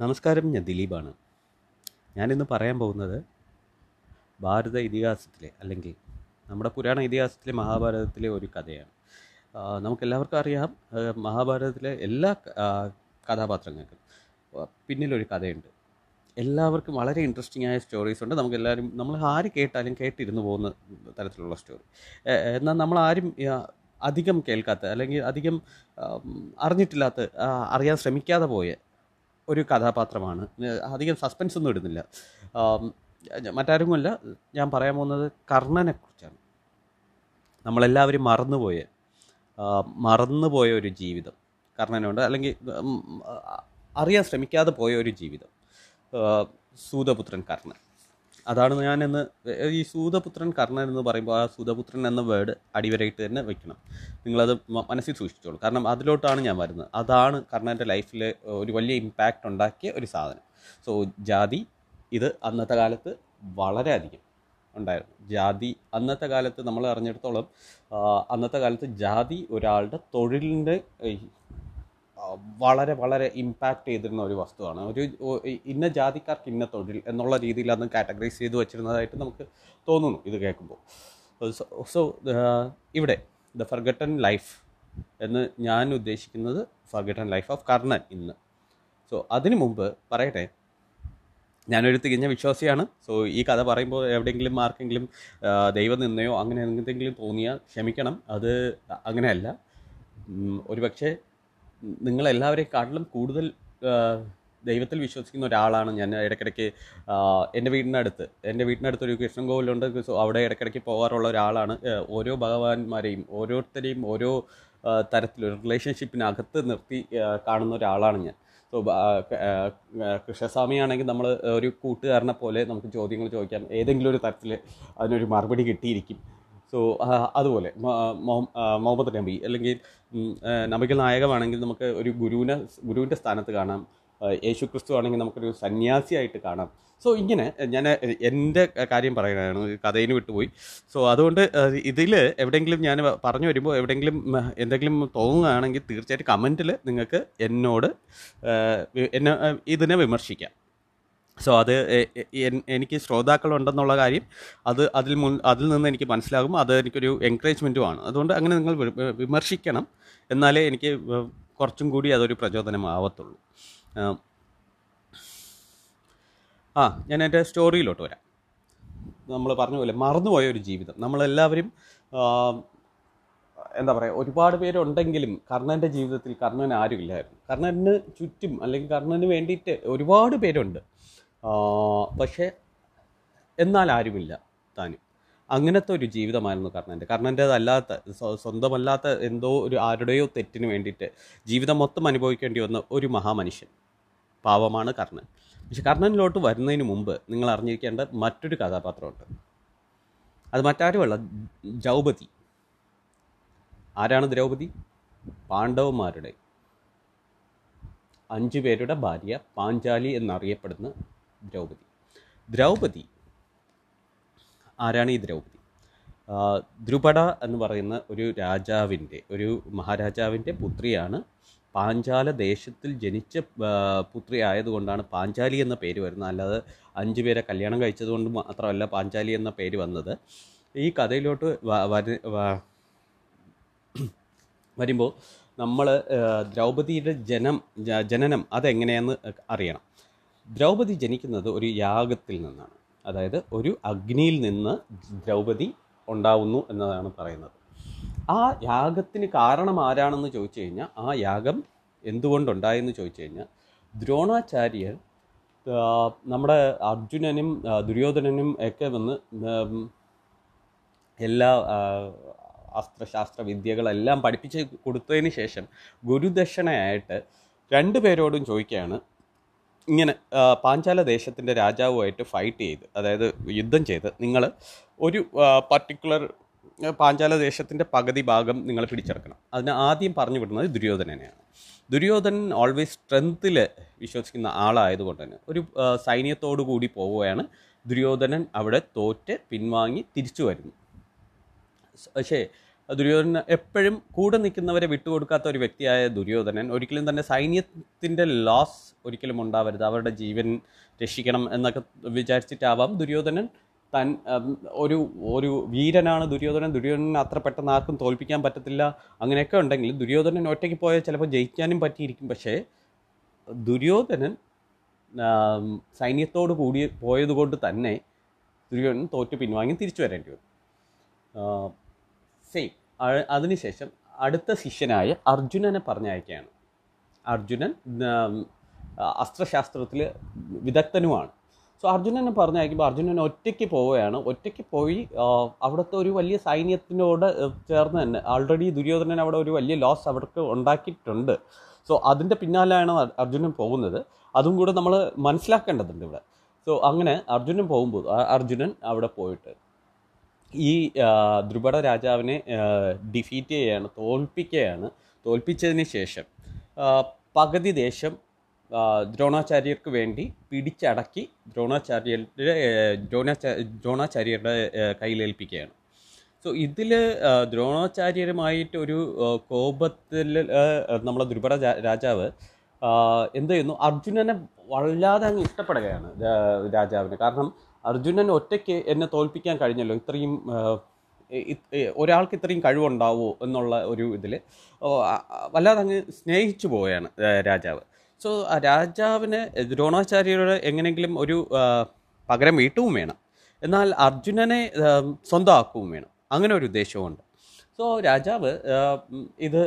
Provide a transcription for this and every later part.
നമസ്കാരം ഞാൻ ദിലീപാണ്. ഞാനിന്ന് പറയാൻ പോകുന്നത് ഭാരത ഇതിഹാസത്തിലെ അല്ലെങ്കിൽ നമ്മുടെ പുരാണ ഇതിഹാസത്തിലെ മഹാഭാരതത്തിലെ ഒരു കഥയാണ്. നമുക്കെല്ലാവർക്കും അറിയാം മഹാഭാരതത്തിലെ എല്ലാ കഥാപാത്രങ്ങൾക്കും പിന്നിലൊരു കഥയുണ്ട്. എല്ലാവർക്കും വളരെ ഇൻട്രസ്റ്റിംഗ് ആയ സ്റ്റോറീസ് ഉണ്ട്. നമുക്ക് എല്ലാവരും നമ്മൾ ആര് കേട്ടാലും കേട്ടിരുന്നു പോകുന്ന തരത്തിലുള്ള സ്റ്റോറി എന്നാൽ നമ്മൾ ആരും അധികം കേൾക്കാത്ത അല്ലെങ്കിൽ അധികം അറിഞ്ഞിട്ടില്ലാത്ത അറിയാൻ ശ്രമിക്കാതെ പോയ ഒരു കഥാപാത്രമാണ്. അധികം സസ്പെൻസ് ഒന്നും ഇടുന്നില്ല. മറ്റാരുമല്ല ഞാൻ പറയാൻ പോകുന്നത് കർണനെക്കുറിച്ചാണ്. നമ്മളെല്ലാവരും മറന്നുപോയ മറന്നുപോയ ഒരു ജീവിതം കർണനുണ്ട് അല്ലെങ്കിൽ അറിയാൻ ശ്രമിക്കാതെ പോയ ഒരു ജീവിതം സൂതപുത്രൻ കർണൻ. അതാണ് ഞാൻ ഇന്ന് ഈ സൂതപുത്രൻ കർണൻ എന്ന് പറയുമ്പോൾ ആ സൂതപുത്രൻ എന്ന വേർഡ് അടിവരയിട്ട് തന്നെ വെക്കണം. നിങ്ങളത് മനസ്സിൽ സൂക്ഷിച്ചോളൂ. കാരണം അതിലോട്ടാണ് ഞാൻ വരുന്നത്. അതാണ് കർണന്റെ ലൈഫിൽ ഒരു വലിയ ഇമ്പാക്റ്റ് ഉണ്ടാക്കിയ ഒരു സാധനം. സോ ജാതി ഇത് അന്നത്തെ കാലത്ത് വളരെയധികം ഉണ്ടായിരുന്നു. ജാതി അന്നത്തെ കാലത്ത് നമ്മൾ അറിഞ്ഞിടത്തോളം അന്നത്തെ കാലത്ത് ജാതി ഒരാളുടെ തൊഴിലിന്റെ വളരെ വളരെ ഇമ്പാക്റ്റ് ചെയ്തിരുന്ന ഒരു വസ്തുവാണ്. ഒരു ഇന്ന ജാതിക്കാർക്ക് ഇന്ന തൊഴിൽ എന്നുള്ള രീതിയിൽ അന്ന് കാറ്റഗറൈസ് ചെയ്ത് വെച്ചിരുന്നതായിട്ട് നമുക്ക് തോന്നുന്നു ഇത് കേൾക്കുമ്പോൾ. സോ ഇവിടെ ദ ഫർഗട്ടൺ ലൈഫ് എന്ന് ഞാൻ ഉദ്ദേശിക്കുന്നത് ഫർഗട്ടൺ ലൈഫ് ഓഫ് കർണൻ ഇന്ന്. സോ അതിനു മുമ്പ് പറയട്ടെ ഞാനൊരു തികഞ്ഞ വിശ്വാസിയാണ്. സോ ഈ കഥ പറയുമ്പോൾ എവിടെയെങ്കിലും ആർക്കെങ്കിലും ദൈവം നിന്നയോ അങ്ങനെ എന്തെങ്കിലും തോന്നിയാൽ ക്ഷമിക്കണം. അത് അങ്ങനെയല്ല. ഒരുപക്ഷെ നിങ്ങളെല്ലാവരെയും കാട്ടിലും കൂടുതൽ ദൈവത്തിൽ വിശ്വസിക്കുന്ന ഒരാളാണ് ഞാൻ. ഇടയ്ക്കിടയ്ക്ക് എന്റെ വീടിനടുത്ത് എന്റെ വീടിനടുത്ത് ഒരു കൃഷ്ണൻ കോവിലുണ്ട്. അവിടെ ഇടയ്ക്കിടയ്ക്ക് പോകാറുള്ള ഒരാളാണ്. ഓരോ ഭഗവാന്മാരെയും ഓരോരുത്തരെയും ഓരോ തരത്തിലൊരു റിലേഷൻഷിപ്പിനകത്ത് നിർത്തി കാണുന്ന ഒരാളാണ് ഞാൻ. സോ കൃഷ്ണസ്വാമി ആണെങ്കിൽ നമ്മൾ ഒരു കൂട്ടുകാരനെ പോലെ നമുക്ക് ചോദ്യങ്ങൾ ചോദിക്കാം. ഏതെങ്കിലും ഒരു തരത്തിൽ അതിനൊരു മറുപടി കിട്ടിയിരിക്കും. സോ അതുപോലെ മുഹമ്മദ് നബി അല്ലെങ്കിൽ നബികൾ നായകമാണെങ്കിൽ നമുക്ക് ഒരു ഗുരുവിനെ ഗുരുവിന്റെ സ്ഥാനത്ത് കാണാം. യേശു ക്രിസ്തു ആണെങ്കിൽ നമുക്കൊരു സന്യാസിയായിട്ട് കാണാം. സോ ഇങ്ങനെ ഞാൻ എന്റെ കാര്യം പറയുകയാണ്. കഥയിന് വിട്ടുപോയി. സോ അതുകൊണ്ട് ഇതിൽ എവിടെയെങ്കിലും ഞാൻ പറഞ്ഞു വരുമ്പോൾ എവിടെയെങ്കിലും എന്തെങ്കിലും തോന്നുകയാണെങ്കിൽ തീർച്ചയായിട്ടും കമന്റിൽ നിങ്ങൾക്ക് എന്നോട് എന്നെ ഇതിനെ വിമർശിക്കാം. സോ അത് എനിക്ക് ശ്രോതാക്കളുണ്ടെന്നുള്ള കാര്യം അത് അതിൽ മുൻ അതിൽ നിന്ന് എനിക്ക് മനസ്സിലാകും. അത് എനിക്കൊരു എൻകറേജ്മെന്റുമാണ് അതുകൊണ്ട് അങ്ങനെ നിങ്ങൾ വിമർശിക്കണം. എന്നാലേ എനിക്ക് കുറച്ചും കൂടി അതൊരു പ്രചോദനമാവത്തുള്ളൂ ആ, ഞാൻ എന്റെ സ്റ്റോറിയിലോട്ട് വരാം. നമ്മൾ പറഞ്ഞ പോലെ മറന്നുപോയ ഒരു ജീവിതം. നമ്മളെല്ലാവരും എന്താ പറയുക ഒരുപാട് പേരുണ്ടെങ്കിലും കർണന്റെ ജീവിതത്തിൽ കർണൻ ആരുമില്ലായിരുന്നു. കർണന് ചുറ്റും അല്ലെങ്കിൽ കർണന് വേണ്ടിയിട്ട് ഒരുപാട് പേരുണ്ട്. പക്ഷേ എന്നാൽ ആരുമില്ല താനും. അങ്ങനത്തെ ഒരു ജീവിതമായിരുന്നു കർണന്റെ. കർണന്റേതല്ലാത്ത സ്വ- സ്വന്തമല്ലാത്ത എന്തോ ഒരു ആരുടെയോ തെറ്റിന് വേണ്ടിയിട്ട് ജീവിതം മൊത്തം അനുഭവിക്കേണ്ടി വന്ന ഒരു മഹാമനുഷ്യൻ പാവമാണ് കർണൻ. പക്ഷെ കർണനിലോട്ട് വരുന്നതിന് മുമ്പ് നിങ്ങൾ അറിഞ്ഞിരിക്കേണ്ട മറ്റൊരു കഥാപാത്രമുണ്ട്. അത് മറ്റാരുമല്ല ദ്രൗപതി ആരാണ് ദ്രൗപതി പാണ്ഡവന്മാരുടെ. അഞ്ചു പേരുടെ ഭാര്യ പാഞ്ചാലി എന്നറിയപ്പെടുന്ന ദ്രൗപദി. ദ്രൗപദി. ആരാണ് ഈ ദ്രൗപദി? ദ്രുപട എന്ന് പറയുന്ന ഒരു രാജാവിന്റെ ഒരു മഹാരാജാവിന്റെ പുത്രിയാണ് പാഞ്ചാല ദേശത്തിൽ ജനിച്ച പുത്രി ആയതുകൊണ്ടാണ് പാഞ്ചാലി എന്ന പേര് വരുന്നത്. അല്ലാതെ അഞ്ചു പേരെ കല്യാണം കഴിച്ചതുകൊണ്ട് മാത്രമല്ല പാഞ്ചാലി എന്ന പേര് വന്നത്. ഈ കഥയിലോട്ട് വരുമ്പോൾ നമ്മൾ ദ്രൗപദിയുടെ ജനം ജനനം അതെങ്ങനെയെന്ന് അറിയണം. ദ്രൗപദി ജനിക്കുന്നത് ഒരു യാഗത്തിൽ നിന്നാണ്. അതായത് ഒരു അഗ്നിയിൽ നിന്ന് ദ്രൗപദി ഉണ്ടാവുന്നു എന്നതാണ് പറയുന്നത്. ആ യാഗത്തിന് കാരണം ആരാണെന്ന് ചോദിച്ചു കഴിഞ്ഞാൽ ആ യാഗം എന്തുകൊണ്ടുണ്ടായെന്ന് ചോദിച്ചു കഴിഞ്ഞാൽ ദ്രോണാചാര്യർ നമ്മുടെ അർജുനനും ദുര്യോധനനും ഒക്കെ വന്ന് എല്ലാ അസ്ത്രശാസ്ത്ര വിദ്യകളെല്ലാം പഠിപ്പിച്ച് കൊടുത്തതിന് ശേഷം ഗുരുദക്ഷിണയായിട്ട് രണ്ടു പേരോടും ചോദിക്കുകയാണ് ഇങ്ങനെ പാഞ്ചാല ദേശത്തിന്റെ രാജാവുമായിട്ട് ഫൈറ്റ് ചെയ്ത് അതായത് യുദ്ധം ചെയ്ത് നിങ്ങൾ ഒരു പർട്ടിക്കുലർ പാഞ്ചാല ദേശത്തിന്റെ പകുതി ഭാഗം നിങ്ങൾ പിടിച്ചെടുക്കണം. അതിന് ആദ്യം പറഞ്ഞു വിടുന്നത് ദുര്യോധനനെയാണ്. ദുര്യോധനൻ ഓൾവേസ് സ്ട്രെങ്ത്തിൽ വിശ്വസിക്കുന്ന ആളായതുകൊണ്ട് തന്നെ ഒരു സൈന്യത്തോടു കൂടി പോവുകയാണ്. ദുര്യോധനൻ അവിടെ തോറ്റ് പിൻവാങ്ങി തിരിച്ചു വരുന്നു. പക്ഷേ ദുര്യോധനൻ എപ്പോഴും കൂടെ നിൽക്കുന്നവരെ വിട്ടുകൊടുക്കാത്ത ഒരു വ്യക്തിയായ ദുര്യോധനൻ ഒരിക്കലും തന്നെ സൈന്യത്തിന്റെ ലോസ് ഒരിക്കലും ഉണ്ടാവരുത്. അവരുടെ ജീവൻ രക്ഷിക്കണം എന്നൊക്കെ വിചാരിച്ചിട്ടാവാം ദുര്യോധനൻ തൻ ഒരു ഒരു വീരനാണ് ദുര്യോധനൻ. ദുര്യോധനൻ അത്ര പെട്ടെന്ന് ആർക്കും തോൽപ്പിക്കാൻ പറ്റത്തില്ല. അങ്ങനെയൊക്കെ ഉണ്ടെങ്കിൽ ദുര്യോധനൻ ഒറ്റയ്ക്ക് പോയാൽ ചിലപ്പോൾ ജയിക്കാനും പറ്റിയിരിക്കും. പക്ഷേ ദുര്യോധനൻ സൈന്യത്തോട് കൂടി പോയതുകൊണ്ട് തന്നെ ദുര്യോധനൻ തോറ്റ് പിൻവാങ്ങി തിരിച്ചു വരേണ്ടി വന്നു. സെയിം അതിനുശേഷം അടുത്ത ശിഷ്യനായ അർജുനനെ പറഞ്ഞയക്കുകയാണ്. അർജുനൻ അസ്ത്രശാസ്ത്രത്തിൽ വിദഗ്ധനുമാണ്. സോ അർജുനനെ പറഞ്ഞയക്കുമ്പോൾ അർജുനൻ ഒറ്റയ്ക്ക് പോവുകയാണ്. ഒറ്റയ്ക്ക് പോയി അവിടുത്തെ ഒരു വലിയ സൈന്യത്തിനോട് ചേർന്ന് തന്നെ ആൾറെഡി ദുര്യോധനൻ അവിടെ ഒരു വലിയ ലോസ് അവർക്ക് ഉണ്ടാക്കിയിട്ടുണ്ട്. സോ അതിന്റെ പിന്നാലെയാണ് അർ- അർജുനൻ പോകുന്നത്. അതും കൂടെ നമ്മൾ മനസ്സിലാക്കേണ്ടതുണ്ട് ഇവിടെ. സോ അങ്ങനെ അർജുനൻ പോകുമ്പോൾ അർജുനൻ അവിടെ പോയിട്ട് ഈ ദ്രുപട രാജാവിനെ ഡിഫീറ്റ് ചെയ്യുകയാണ് തോൽപ്പിക്കുകയാണ്. തോൽപ്പിച്ചതിന് ശേഷം പകുതി ദേശം ദ്രോണാചാര്യർക്ക് വേണ്ടി പിടിച്ചടക്കി ദ്രോണാചാര്യരുടെ ദ്രോണാചാ ദ്രോണാചാര്യരുടെ കയ്യിലേൽപ്പിക്കുകയാണ്. സോ ഇതിൽ ദ്രോണാചാര്യരുമായിട്ടൊരു കോപത്തിൽ നമ്മളെ ദ്രുപട രാജാവ് എന്ത് ചെയ്യുന്നു? അർജുനനെ വല്ലാതെ അങ്ങ് ഇഷ്ടപ്പെടുകയാണ് രാജാവിന്. കാരണം അർജുനൻ ഒറ്റയ്ക്ക് എന്നെ തോൽപ്പിക്കാൻ കഴിഞ്ഞല്ലോ. ഇത്രയും ഒരാൾക്ക് ഇത്രയും കഴിവുണ്ടാവോ എന്നുള്ള ഒരു ഇതിൽ വല്ലാതെ അങ്ങ് സ്നേഹിച്ചു പോവുകയാണ് രാജാവ്. സോ ആ രാജാവിന് ദ്രോണാചാര്യരോട് എങ്ങനെയെങ്കിലും ഒരു പകരം വീട്ടവും വേണം. എന്നാൽ അർജുനനെ സ്വന്തമാക്കുകയും വേണം. അങ്ങനെ ഒരു ഉദ്ദേശവുമുണ്ട്. സോ രാജാവ് ഇത്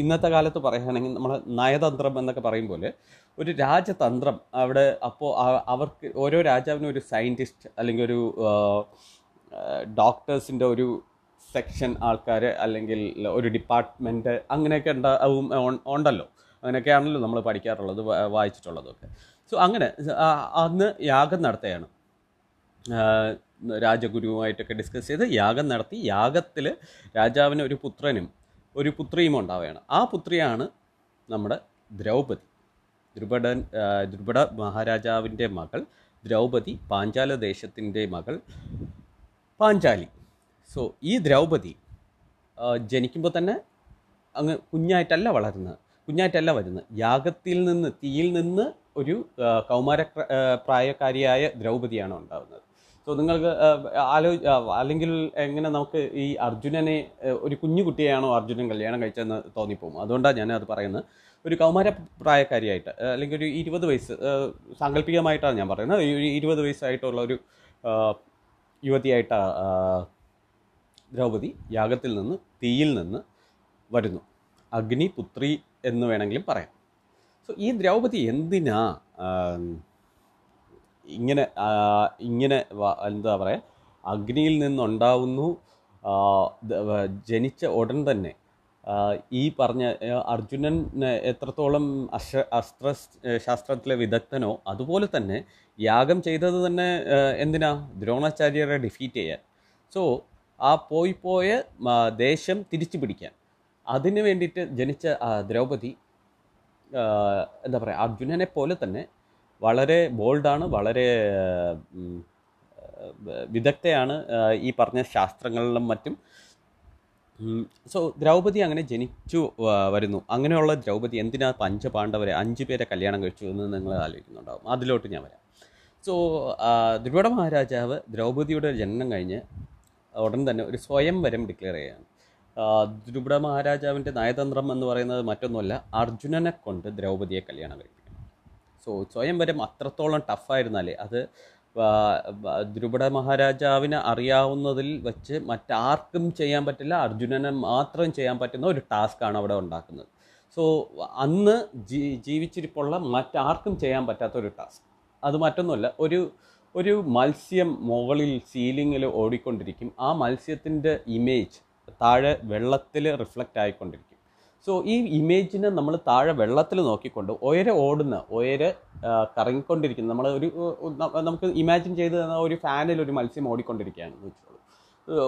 ഇന്നത്തെ കാലത്ത് പറയുകയാണെങ്കിൽ നമ്മൾ നയതന്ത്രം എന്നൊക്കെ പറയുമ്പോൾ ഒരു രാജതന്ത്രം അവിടെ അപ്പോൾ അവർക്ക് ഓരോ രാജാവിനും ഒരു സയന്റിസ്റ്റ് അല്ലെങ്കിൽ ഒരു ഡോക്ടേഴ്സിന്റെ ഒരു സെക്ഷൻ ആൾക്കാർ അല്ലെങ്കിൽ ഒരു ഡിപ്പാർട്ട്മെന്റ് അങ്ങനെയൊക്കെ ഉണ്ടാവും ഉണ്ടല്ലോ. അങ്ങനെയൊക്കെയാണല്ലോ നമ്മൾ പഠിക്കാറുള്ളത് വായിച്ചിട്ടുള്ളതൊക്കെ. സോ അങ്ങനെ അന്ന് യാഗം നടത്തുകയാണ്. രാജഗുരുവുമായിട്ടൊക്കെ ഡിസ്കസ് ചെയ്ത് യാഗം നടത്തി. യാഗത്തിൽ രാജാവിന് ഒരു പുത്രനും ഒരു പുത്രിയും ഉണ്ടാവുകയാണ്. ആ പുത്രിയാണ് നമ്മുടെ ദ്രൗപദി. ദ്രുപദൻ ദ്രുപട മഹാരാജാവിന്റെ മകൾ ദ്രൗപദി പാഞ്ചാല ദേശത്തിന്റെ മകൾ പാഞ്ചാലി. സോ ഈ ദ്രൗപദി ജനിക്കുമ്പോൾ തന്നെ അങ്ങ് കുഞ്ഞായിട്ടല്ല വളരുന്നത് കുഞ്ഞായിട്ടല്ല വരുന്നത്. യാഗത്തിൽ നിന്ന് തീയിൽ നിന്ന് ഒരു കൗമാര പ്ര- പ്രായക്കാരിയായ ദ്രൗപദിയാണ് ഉണ്ടാകുന്നത് സോ നിങ്ങൾക്ക് ആലോ അല്ലെങ്കിൽ എങ്ങനെ നമുക്ക് ഈ അർജുനനെ ഒരു കുഞ്ഞു കുട്ടിയെയാണോ അർജുനൻ കല്യാണം കഴിച്ചതെന്ന് തോന്നിപ്പോകും. അതുകൊണ്ടാണ് ഞാൻ അത് പറയുന്നത്. ഒരു കൗമാര പ്രായക്കാരിയായിട്ട് അല്ലെങ്കിൽ ഒരു ഇരുപത് വയസ്സ് സാങ്കല്പികമായിട്ടാണ് ഞാൻ പറയുന്നത്. ഒരു ഇരുപത് വയസ്സായിട്ടുള്ള ഒരു യുവതിയായിട്ടാണ് ദ്രൗപദി യാഗത്തിൽ നിന്ന് തീയിൽ നിന്ന് വരുന്നു. അഗ്നി പുത്രി എന്ന് വേണമെങ്കിലും പറയാം. സോ ഈ ദ്രൗപദി എന്തിനാ ഇങ്ങനെ ഇങ്ങനെ എന്താ പറയുക അഗ്നിയിൽ നിന്നുണ്ടാവുന്നു ജനിച്ച ഉടൻ തന്നെ. ഈ പറഞ്ഞ അർജുനൻ എത്രത്തോളം അശ അസ്ത്ര ശാസ്ത്രത്തിലെ വിദഗ്ധനോ അതുപോലെ തന്നെ യാഗം ചെയ്തത് തന്നെ എന്തിനാ? ദ്രോണാചാര്യരെ ഡിഫീറ്റ് ചെയ്യാൻ. സോ ആ പോയി പോയ ദേശം തിരിച്ചു പിടിക്കാൻ. അതിന് വേണ്ടിയിട്ട് ജനിച്ച ദ്രൗപദി എന്താ പറയുക അർജുനനെ പോലെ തന്നെ വളരെ ബോൾഡാണ് വളരെ വിദഗ്ധയാണ് ഈ പറഞ്ഞ ശാസ്ത്രങ്ങളിലും മറ്റും. സോ ദ്രൗപദി അങ്ങനെ ജനിച്ചു വരുന്നു. അങ്ങനെയുള്ള ദ്രൗപദി എന്തിനാ പഞ്ചപാണ്ഡവരെ അഞ്ച് പേരെ കല്യാണം കഴിച്ചു എന്ന് നിങ്ങൾ ആലോചിക്കുന്നുണ്ടാവും. അതിലോട്ട് ഞാൻ വരാം. സോ ദ്രുപട മഹാരാജാവ് ദ്രൗപദിയുടെ ജനനം കഴിഞ്ഞ് ഉടൻ തന്നെ ഒരു സ്വയംവരം ഡിക്ലെയർ ചെയ്യുകയാണ്. ദ്രുപട മഹാരാജാവിന്റെ നയതന്ത്രം എന്ന് പറയുന്നത് മറ്റൊന്നുമല്ല അർജുനനെ കൊണ്ട് ദ്രൗപദിയെ കല്യാണം കഴിപ്പിക്കണം സോ സ്വയംവരം അത്രത്തോളം ടഫായിരുന്നാലേ അത് ദ്രുപട മഹാരാജാവിന് അറിയാവുന്നതിൽ വെച്ച് മറ്റാർക്കും ചെയ്യാൻ പറ്റില്ല അർജുനന് മാത്രം ചെയ്യാൻ പറ്റുന്ന ഒരു ടാസ്ക്കാണ് അവിടെ ഉണ്ടാക്കുന്നത്. സോ അന്ന് ജീ ജീവിച്ചിരിപ്പുള്ള മറ്റാർക്കും ചെയ്യാൻ പറ്റാത്ത ഒരു ടാസ്ക് അത് മറ്റൊന്നുമല്ല ഒരു ഒരു മത്സ്യം മുകളിൽ സീലിങ്ങിൽ ഓടിക്കൊണ്ടിരിക്കും. ആ മത്സ്യത്തിന്റെ ഇമേജ് താഴെ വെള്ളത്തിൽ റിഫ്ലക്റ്റ് ആയിക്കൊണ്ടിരിക്കും. സോ ഈ ഇമേജിനെ നമ്മൾ താഴെ വെള്ളത്തിൽ നോക്കിക്കൊണ്ട് ഉയരെ ഓടുന്ന ഉയരെ കറങ്ങിക്കൊണ്ടിരിക്കുന്ന നമ്മൾ ഒരു നമുക്ക് ഇമാജിൻ ചെയ്ത് തന്ന ഒരു ഫാനിൽ ഒരു മത്സ്യം ഓടിക്കൊണ്ടിരിക്കുകയാണെന്ന് വെച്ചോളൂ.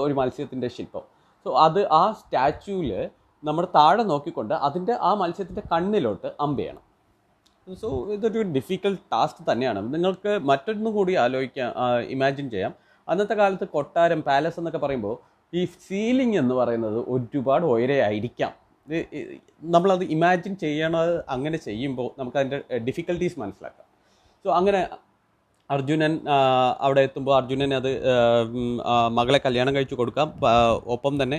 ഒരു മത്സ്യത്തിന്റെ ശില്പം. സോ അത് ആ സ്റ്റാച്യൂവിൽ നമ്മൾ താഴെ നോക്കിക്കൊണ്ട് അതിന്റെ ആ മത്സ്യത്തിന്റെ കണ്ണിലോട്ട് അമ്പ ചെയ്യണം. സോ ഇതൊരു ഡിഫിക്കൽട്ട് ടാസ്ക് തന്നെയാണ്. നിങ്ങൾക്ക് മറ്റൊന്നും കൂടി ആലോചിക്കാം ഇമാജിൻ ചെയ്യാം. അന്നത്തെ കാലത്ത് കൊട്ടാരം പാലസ് എന്നൊക്കെ പറയുമ്പോൾ ഈ സീലിംഗ് എന്ന് പറയുന്നത് ഒരുപാട് ഉയരെ ആയിരിക്കാം. ഇത് ഈ- നമ്മളത് ഇമാജിൻ ചെയ്യണത് അങ്ങനെ ചെയ്യുമ്പോൾ നമുക്കതിന്റെ ഡിഫിക്കൽട്ടീസ് മനസ്സിലാക്കാം. സോ അങ്ങനെ അർജുനൻ അവിടെ എത്തുമ്പോൾ അർജുനൻ അത് മകളെ കല്യാണം കഴിച്ചു കൊടുക്കാം ഒപ്പം തന്നെ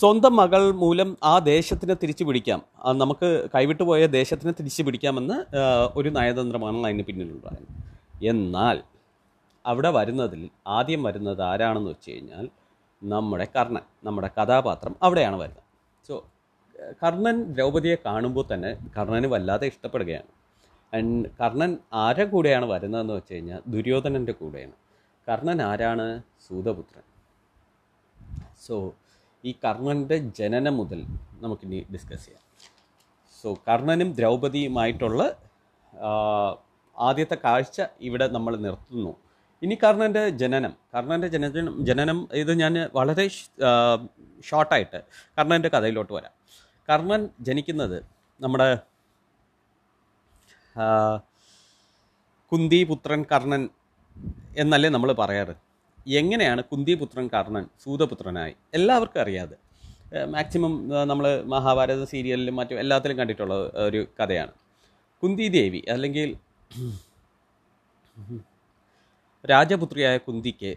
സ്വന്തം മകൾ മൂലം ആ ദേശത്തിനെ തിരിച്ചു പിടിക്കാം. നമുക്ക് കൈവിട്ടു പോയ ദേശത്തിനെ തിരിച്ചു പിടിക്കാമെന്ന് ഒരു നയതന്ത്രമാണ് അതിന് പിന്നിലുണ്ടായത് എന്നാൽ അവിടെ വരുന്നതിൽ ആദ്യം വരുന്നത് ആരാണെന്ന് വെച്ച് കഴിഞ്ഞാൽ നമ്മുടെ കർണൻ നമ്മുടെ കഥാപാത്രം അവിടെയാണ് വരുന്നത്. സോ കർണൻ ദ്രൗപതിയെ കാണുമ്പോൾ തന്നെ കർണന് വല്ലാതെ ഇഷ്ടപ്പെടുകയാണ്. ആൻഡ് കർണൻ ആരെ കൂടെയാണ് വരുന്നതെന്ന് വെച്ച് കഴിഞ്ഞാൽ ദുര്യോധനന്റെ കൂടെയാണ്. കർണൻ ആരാണ്? സൂതപുത്രൻ. സോ ഈ കർണന്റെ ജനനം മുതൽ നമുക്കിനി ഡിസ്കസ് ചെയ്യാം. സോ കർണനും ദ്രൗപതിയുമായിട്ടുള്ള ആദ്യത്തെ കാഴ്ച ഇവിടെ നമ്മൾ നിർത്തുന്നു. ഇനി കർണന്റെ ജനനം. കർണന്റെ ജനനം ജനനം ഇത് ഞാൻ വളരെ ഷോർട്ടായിട്ട് കർണന്റെ കഥയിലോട്ട് വരാം. കർണൻ ജനിക്കുന്നത് നമ്മുടെ കുന്തിപുത്രൻ കർണൻ എന്നല്ലേ നമ്മൾ പറയാറ്. എങ്ങനെയാണ് കുന്തിപുത്രൻ കർണൻ സൂതപുത്രനായി? എല്ലാവർക്കും അറിയാതെ. മാക്സിമം നമ്മൾ മഹാഭാരത സീരിയലിലും മറ്റും എല്ലാത്തിലും കണ്ടിട്ടുള്ള ഒരു കഥയാണ്. കുന്തി ദേവി അല്ലെങ്കിൽ രാജപുത്രിയായ കുന്തിക്ക്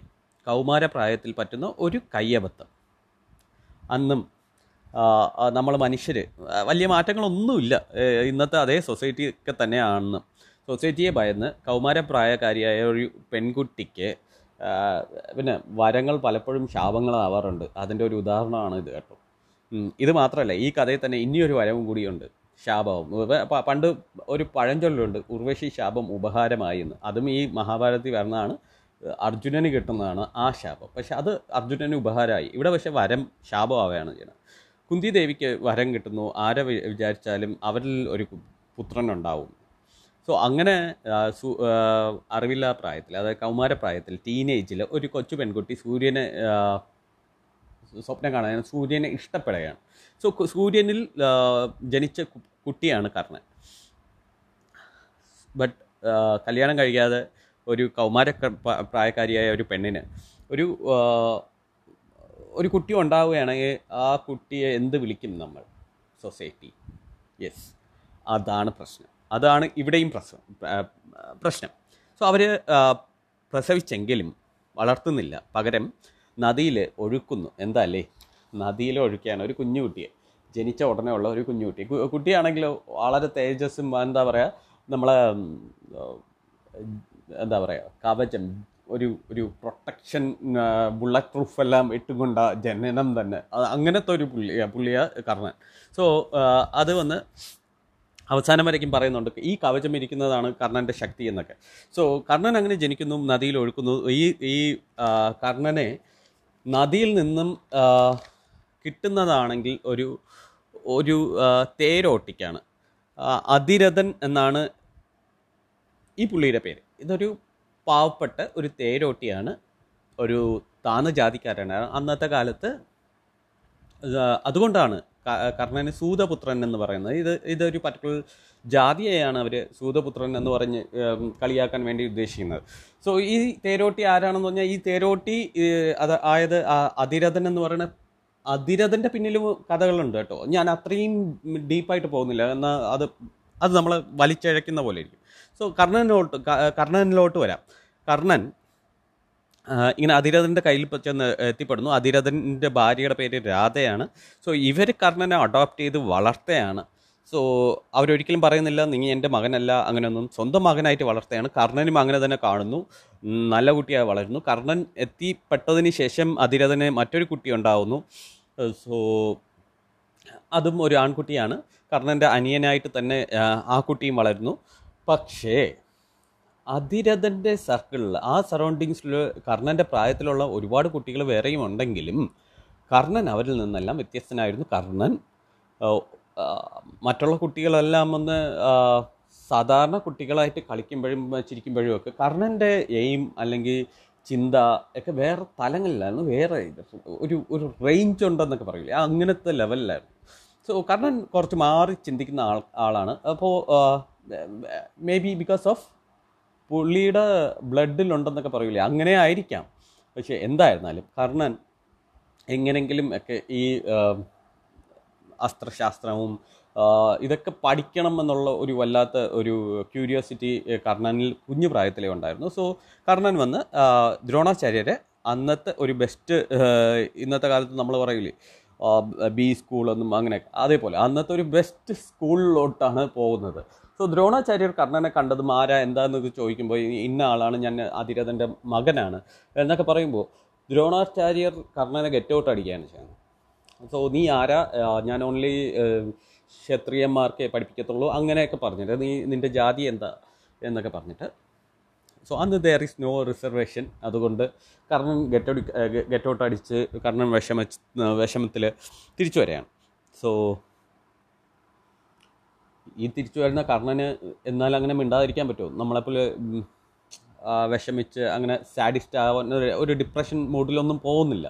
കൗമാരപ്രായത്തിൽ പറ്റുന്ന ഒരു കയ്യബദ്ധം. അന്നും നമ്മൾ മനുഷ്യർ വലിയ മാറ്റങ്ങളൊന്നുമില്ല. ഇന്നത്തെ അതേ സൊസൈറ്റി ഒക്കെ തന്നെയാണ്. സൊസൈറ്റിയെ ഭയന്ന് കൗമാരപ്രായക്കാരിയായ ഒരു പെൺകുട്ടിക്ക് പിന്നെ വരങ്ങൾ പലപ്പോഴും ശാപങ്ങളാവാറുണ്ട്. അതിന്റെ ഒരു ഉദാഹരണമാണ് ഇത് കേട്ടോ. ഇത് മാത്രമല്ല ഈ കഥയിൽ തന്നെ ഇനിയൊരു വരവും കൂടിയുണ്ട്. ശാപവും. പണ്ട് ഒരു പഴഞ്ചൊല്ലുണ്ട് ഉർവശി ശാപം ഉപഹാരമായി എന്ന്. അതും ഈ മഹാഭാരതത്തിൽ വരുന്നതാണ് അർജുനന് കിട്ടുന്നതാണ് ആ ശാപം. പക്ഷെ അത് അർജുനന് ഉപഹാരമായി. ഇവിടെ പക്ഷെ വരം ശാപം ശാപമാവുകയാണ് ചെയ്യുന്നത്. കുന്തി ദേവിക്ക് വരം കിട്ടുന്നു. ആരെ വിചാരിച്ചാലും അവരിൽ ഒരു പുത്രനുണ്ടാവും. സോ അങ്ങനെ സു- അറിവില്ലാ പ്രായത്തിൽ അതായത് കൗമാരപ്രായത്തിൽ ടീനേജിൽ ഒരു കൊച്ചു പെൺകുട്ടി സൂര്യനെ സ്വപ്നം കാണാൻ സൂര്യനെ ഇഷ്ടപ്പെടുകയാണ്. സോ സൂര്യനിൽ ജനിച്ച കുട്ടിയാണ് കർണൻ. ബട്ട് കല്യാണം കഴിക്കാതെ ഒരു കൗമാര പ്രായക്കാരിയായ ഒരു പെണ്ണിന് ഒരു ഒരു കുട്ടി ഉണ്ടാവുകയാണെങ്കിൽ ആ കുട്ടിയെ എന്ത് വിളിക്കും നമ്മൾ? സൊസൈറ്റി യെസ് അതാണ് പ്രശ്നം. അതാണ് ഇവിടെയും പ്രശ്നം. പ്രശ്നം. സോ അവർ പ്രസവിച്ചെങ്കിലും വളർത്തുന്നില്ല. പകരം നദിയിൽ ഒഴുക്കുന്നു. എന്താ അല്ലേ? നദിയിൽ ഒഴുക്കുകയാണ് ഒരു കുഞ്ഞു കുട്ടിയെ ജനിച്ച ഉടനെ ഉള്ള ഒരു കുഞ്ഞുകുട്ടി. കുട്ടിയാണെങ്കിൽ വളരെ തേജസ്സും എന്താ പറയുക നമ്മളെ എന്താ പറയുക കവചം ഒരു ഒരു പ്രൊട്ടക്ഷൻ ബുള്ളറ്റ് പ്രൂഫ് എല്ലാം ഇട്ടുകൊണ്ട ജനനം തന്നെ. അങ്ങനത്തെ ഒരു പുള്ളിയ പുള്ളിയ കർണൻ. സോ അത് വന്ന് അവസാനം വരയ്ക്കും പറയുന്നുണ്ട് ഈ കവചം ഇരിക്കുന്നതാണ് കർണന്റെ ശക്തി എന്നൊക്കെ. സോ കർണൻ അങ്ങനെ ജനിക്കുന്നു നദിയിൽ ഒഴുക്കുന്നു. ഈ ഈ കർണനെ നദിയിൽ നിന്നും കിട്ടുന്നതാണെങ്കിൽ ഒരു ഒരു തേരോട്ടിക്കാണ്. അതിരഥൻ എന്നാണ് ഈ പുള്ളിയുടെ പേര്. ഇതൊരു പാവപ്പെട്ട ഒരു തേരോട്ടിയാണ്. ഒരു താന്ന ജാതിക്കാരനാണ് അന്നത്തെ കാലത്ത് അതുകൊണ്ടാണ് കർണന് സൂതപുത്രൻ എന്ന് പറയുന്നത്. ഇത് ഇതൊരു പർട്ടിക്കുലർ ജാതിയെയാണ് അവർ സൂതപുത്രൻ എന്ന് പറഞ്ഞ് കളിയാക്കാൻ വേണ്ടി ഉദ്ദേശിക്കുന്നത്. സോ ഈ തേരോട്ടി ആരാണെന്ന് പറഞ്ഞാൽ ഈ തേരോട്ടി അത് ആയത് അതിരഥൻ എന്ന് പറയുന്ന അതിരഥന്റെ പിന്നിലും കഥകളുണ്ട് കേട്ടോ. ഞാൻ അത്രയും ഡീപ്പായിട്ട് പോകുന്നില്ല. എന്നാൽ അത് അത് നമ്മളെ വലിച്ചഴക്കുന്ന പോലെ ഇരിക്കും. സോ കർണനിലോട്ട് കർണനിലോട്ട് വരാം. കർണൻ ഇങ്ങനെ അതിരഥന്റെ കയ്യിൽ ചെന്ന് എത്തിപ്പെടുന്നു. അതിരഥന്റെ ഭാര്യയുടെ പേര് രാധയാണ്. സോ ഇവർ കർണനെ അഡോപ്റ്റ് ചെയ്ത് വളർത്തുകയാണ്. സോ അവരൊരിക്കലും പറയുന്നില്ല നീ എന്റെ മകനല്ല അങ്ങനെയൊന്നും സ്വന്തം മകനായിട്ട് വളർത്തുകയാണ്. കർണനും അങ്ങനെ തന്നെ കാണുന്നു. നല്ല കുട്ടിയായി വളരുന്നു. കർണൻ എത്തിപ്പെട്ടതിന് ശേഷം അതിരഥന് മറ്റൊരു കുട്ടി ഉണ്ടാവുന്നു. സോ അതും ഒരു ആൺകുട്ടിയാണ്. കർണന്റെ അനിയനായിട്ട് തന്നെ ആ, കുട്ടിയും വളരുന്നു. പക്ഷേ അതിരഥന്റെ സർക്കിളിൽ ആ സറൗണ്ടിങ്സിൽ കർണന്റെ പ്രായത്തിലുള്ള ഒരുപാട് കുട്ടികൾ വേറെയും ഉണ്ടെങ്കിലും കർണൻ അവരിൽ നിന്നെല്ലാം വ്യത്യസ്തനായിരുന്നു. കർണൻ മറ്റുള്ള കുട്ടികളെല്ലാം ഒന്ന് സാധാരണ കുട്ടികളായിട്ട് കളിക്കുമ്പോഴും ചിരിക്കുമ്പോഴും ഒക്കെ കർണന്റെ എയിം അല്ലെങ്കിൽ ചിന്ത ഒക്കെ വേറെ തലങ്ങളിലായിരുന്നു. വേറെ ഒരു ഒരു റേഞ്ച് ഉണ്ടെന്നൊക്കെ പറയില്ലേ? അങ്ങനത്തെ ലെവലിലായിരുന്നു സോ കർണൻ കുറച്ച് മാറി ചിന്തിക്കുന്ന ആൾ ആളാണ്. അപ്പോൾ മേ ബി ബിക്കോസ് ഓഫ് പുള്ളിയുടെ ബ്ലഡിലുണ്ടെന്നൊക്കെ പറയില്ലേ? അങ്ങനെ ആയിരിക്കാം. പക്ഷേ എന്തായിരുന്നാലും കർണൻ എങ്ങനെങ്കിലും ഒക്കെ ഈ അസ്ത്രശാസ്ത്രവും ഇതൊക്കെ പഠിക്കണം എന്നുള്ള ഒരു വല്ലാത്ത ഒരു ക്യൂരിയോസിറ്റി കർണനിൽ കുഞ്ഞു പ്രായത്തിലേ ഉണ്ടായിരുന്നു. സോ കർണൻ വന്ന് ദ്രോണാചാര്യരെ അന്നത്തെ ഒരു ബെസ്റ്റ് ഇന്നത്തെ കാലത്ത് നമ്മൾ പറയില്ലേ ബി സ്കൂളൊന്നും അങ്ങനെ അതേപോലെ അന്നത്തെ ഒരു ബെസ്റ്റ് സ്കൂളിലോട്ടാണ് പോകുന്നത്. സോ ദ്രോണാചാര്യർ കർണനെ കണ്ടതും ആരാ എന്താണെന്ന് ചോദിക്കുമ്പോൾ ഇന്ന ആളാണ് ഞാൻ അതിരഥന്റെ മകനാണ് എന്നൊക്കെ പറയുമ്പോൾ ദ്രോണാചാര്യർ കർണനെ ഗെറ്റ് ഔട്ട് അടിക്കുകയാണ് ചെയ്യുന്നത്. സോ നീ ആരാ? ഞാൻ ഓൺലി ക്ഷത്രിയന്മാർക്കേ പഠിപ്പിക്കത്തുള്ളൂ. അങ്ങനെയൊക്കെ പറഞ്ഞിട്ട് നീ നിന്റെ ജാതി എന്താ എന്നൊക്കെ പറഞ്ഞിട്ട്. സോ അന്ന് ദർ ഇസ് നോ റിസർവേഷൻ അതുകൊണ്ട് കർണൻ ഗെറ്റ് ഔട്ട് അടിച്ച് കർണൻ വിഷമ വിഷമത്തിൽ തിരിച്ചു വരികയാണ്. സോ ഈ തിരിച്ചു വരുന്ന കർണന് എന്നാൽ അങ്ങനെ മിണ്ടാതിരിക്കാൻ പറ്റുമോ? നമ്മളെപ്പോലെ വിഷമിച്ച് അങ്ങനെ സാഡിസ്റ്റ് ആവാൻ ഒരു ഡിപ്രഷൻ മൂഡിലൊന്നും പോകുന്നില്ല.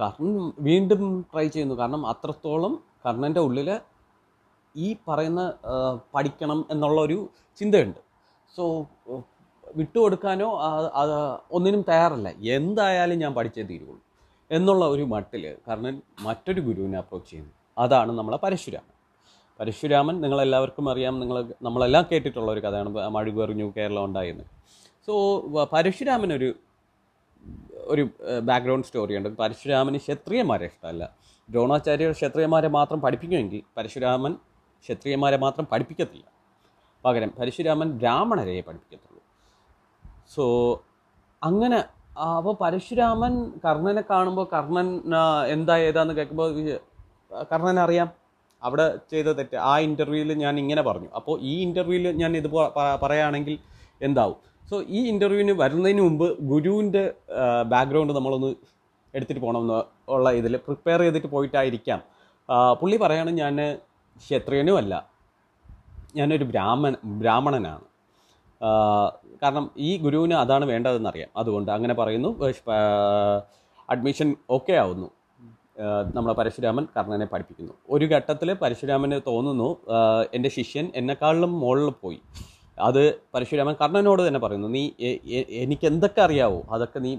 കർണൻ വീണ്ടും ട്രൈ ചെയ്യുന്നു. കാരണം അത്രത്തോളം കർണന്റെ ഉള്ളിൽ ഈ പറയുന്ന പഠിക്കണം എന്നുള്ള ഒരു ചിന്തയുണ്ട്. സോ വിട്ടുകൊടുക്കാനോ ഒന്നിനും തയ്യാറല്ല. എന്തായാലും ഞാൻ പഠിച്ചേ തീരുള്ളൂ എന്നുള്ള ഒരു മട്ടിൽ കർണൻ മറ്റൊരു ഗുരുവിനെ അപ്രോച്ച് ചെയ്യുന്നു. അതാണ് നമ്മളെ പരശുരാമൻ. പരശുരാമൻ നിങ്ങളെല്ലാവർക്കും അറിയാം നിങ്ങൾ നമ്മളെല്ലാം കേട്ടിട്ടുള്ള ഒരു കഥയാണ് മഴുകറിഞ്ഞു കേരളം ഉണ്ടായെന്ന്. സോ പരശുരാമൻ ഒരു ഒരു ബാക്ക്ഗ്രൗണ്ട് സ്റ്റോറിയുണ്ട് പരശുരാമന് ക്ഷത്രിയന്മാരെ ഇഷ്ടമല്ല. ദ്രോണാചാര്യർ ക്ഷത്രിയന്മാരെ മാത്രം പഠിപ്പിക്കുമെങ്കിൽ പരശുരാമൻ ക്ഷത്രിയന്മാരെ മാത്രം പഠിപ്പിക്കത്തില്ല. പകരം പരശുരാമൻ ബ്രാഹ്മണരെ പഠിപ്പിക്കത്തുള്ളൂ. സോ അങ്ങനെ അപ്പോൾ പരശുരാമൻ കർണനെ കാണുമ്പോൾ കർണൻ എന്താ ഏതാന്ന് കേൾക്കുമ്പോൾ കർണൻ അറിയാം? അവിടെ ചെയ്ത തെറ്റ്. ആ ഇന്റർവ്യൂവിൽ ഞാൻ ഇങ്ങനെ പറഞ്ഞു. അപ്പോൾ ഈ ഇന്റർവ്യൂവിൽ ഞാൻ ഇത് പറയുകയാണെങ്കിൽ എന്താവും? സോ ഈ ഇന്റർവ്യൂവിന് വരുന്നതിന് മുമ്പ് ഗുരുവിന്റെ ബാക്ക്ഗ്രൗണ്ട് നമ്മളൊന്ന് എടുത്തിട്ട് പോകണമെന്ന് ഉള്ള ഇതിൽ പ്രിപ്പയർ ചെയ്തിട്ട് പോയിട്ടായിരിക്കാം. പുള്ളി പറയാണ് ഞാൻ ക്ഷത്രിയനും അല്ല. ഞാനൊരു ബ്രാഹ്മൻ ബ്രാഹ്മണനാണ്. കാരണം ഈ ഗുരുവിന് അതാണ് വേണ്ടതെന്നറിയാം അതുകൊണ്ട് അങ്ങനെ പറയുന്നു. അഡ്മിഷൻ ഓക്കെ ആവുന്നു. നമ്മളെ പരശുരാമൻ കർണനെ പഠിപ്പിക്കുന്നു. ഒരു ഘട്ടത്തിൽ പരശുരാമന് തോന്നുന്നു എന്റെ ശിഷ്യൻ എന്നെക്കാളിലും മുകളിൽ പോയി. അത് പരശുരാമൻ കർണനോട് തന്നെ പറയുന്നു നീ എനിക്ക് എന്തൊക്കെ അറിയാവോ അതൊക്കെ നീ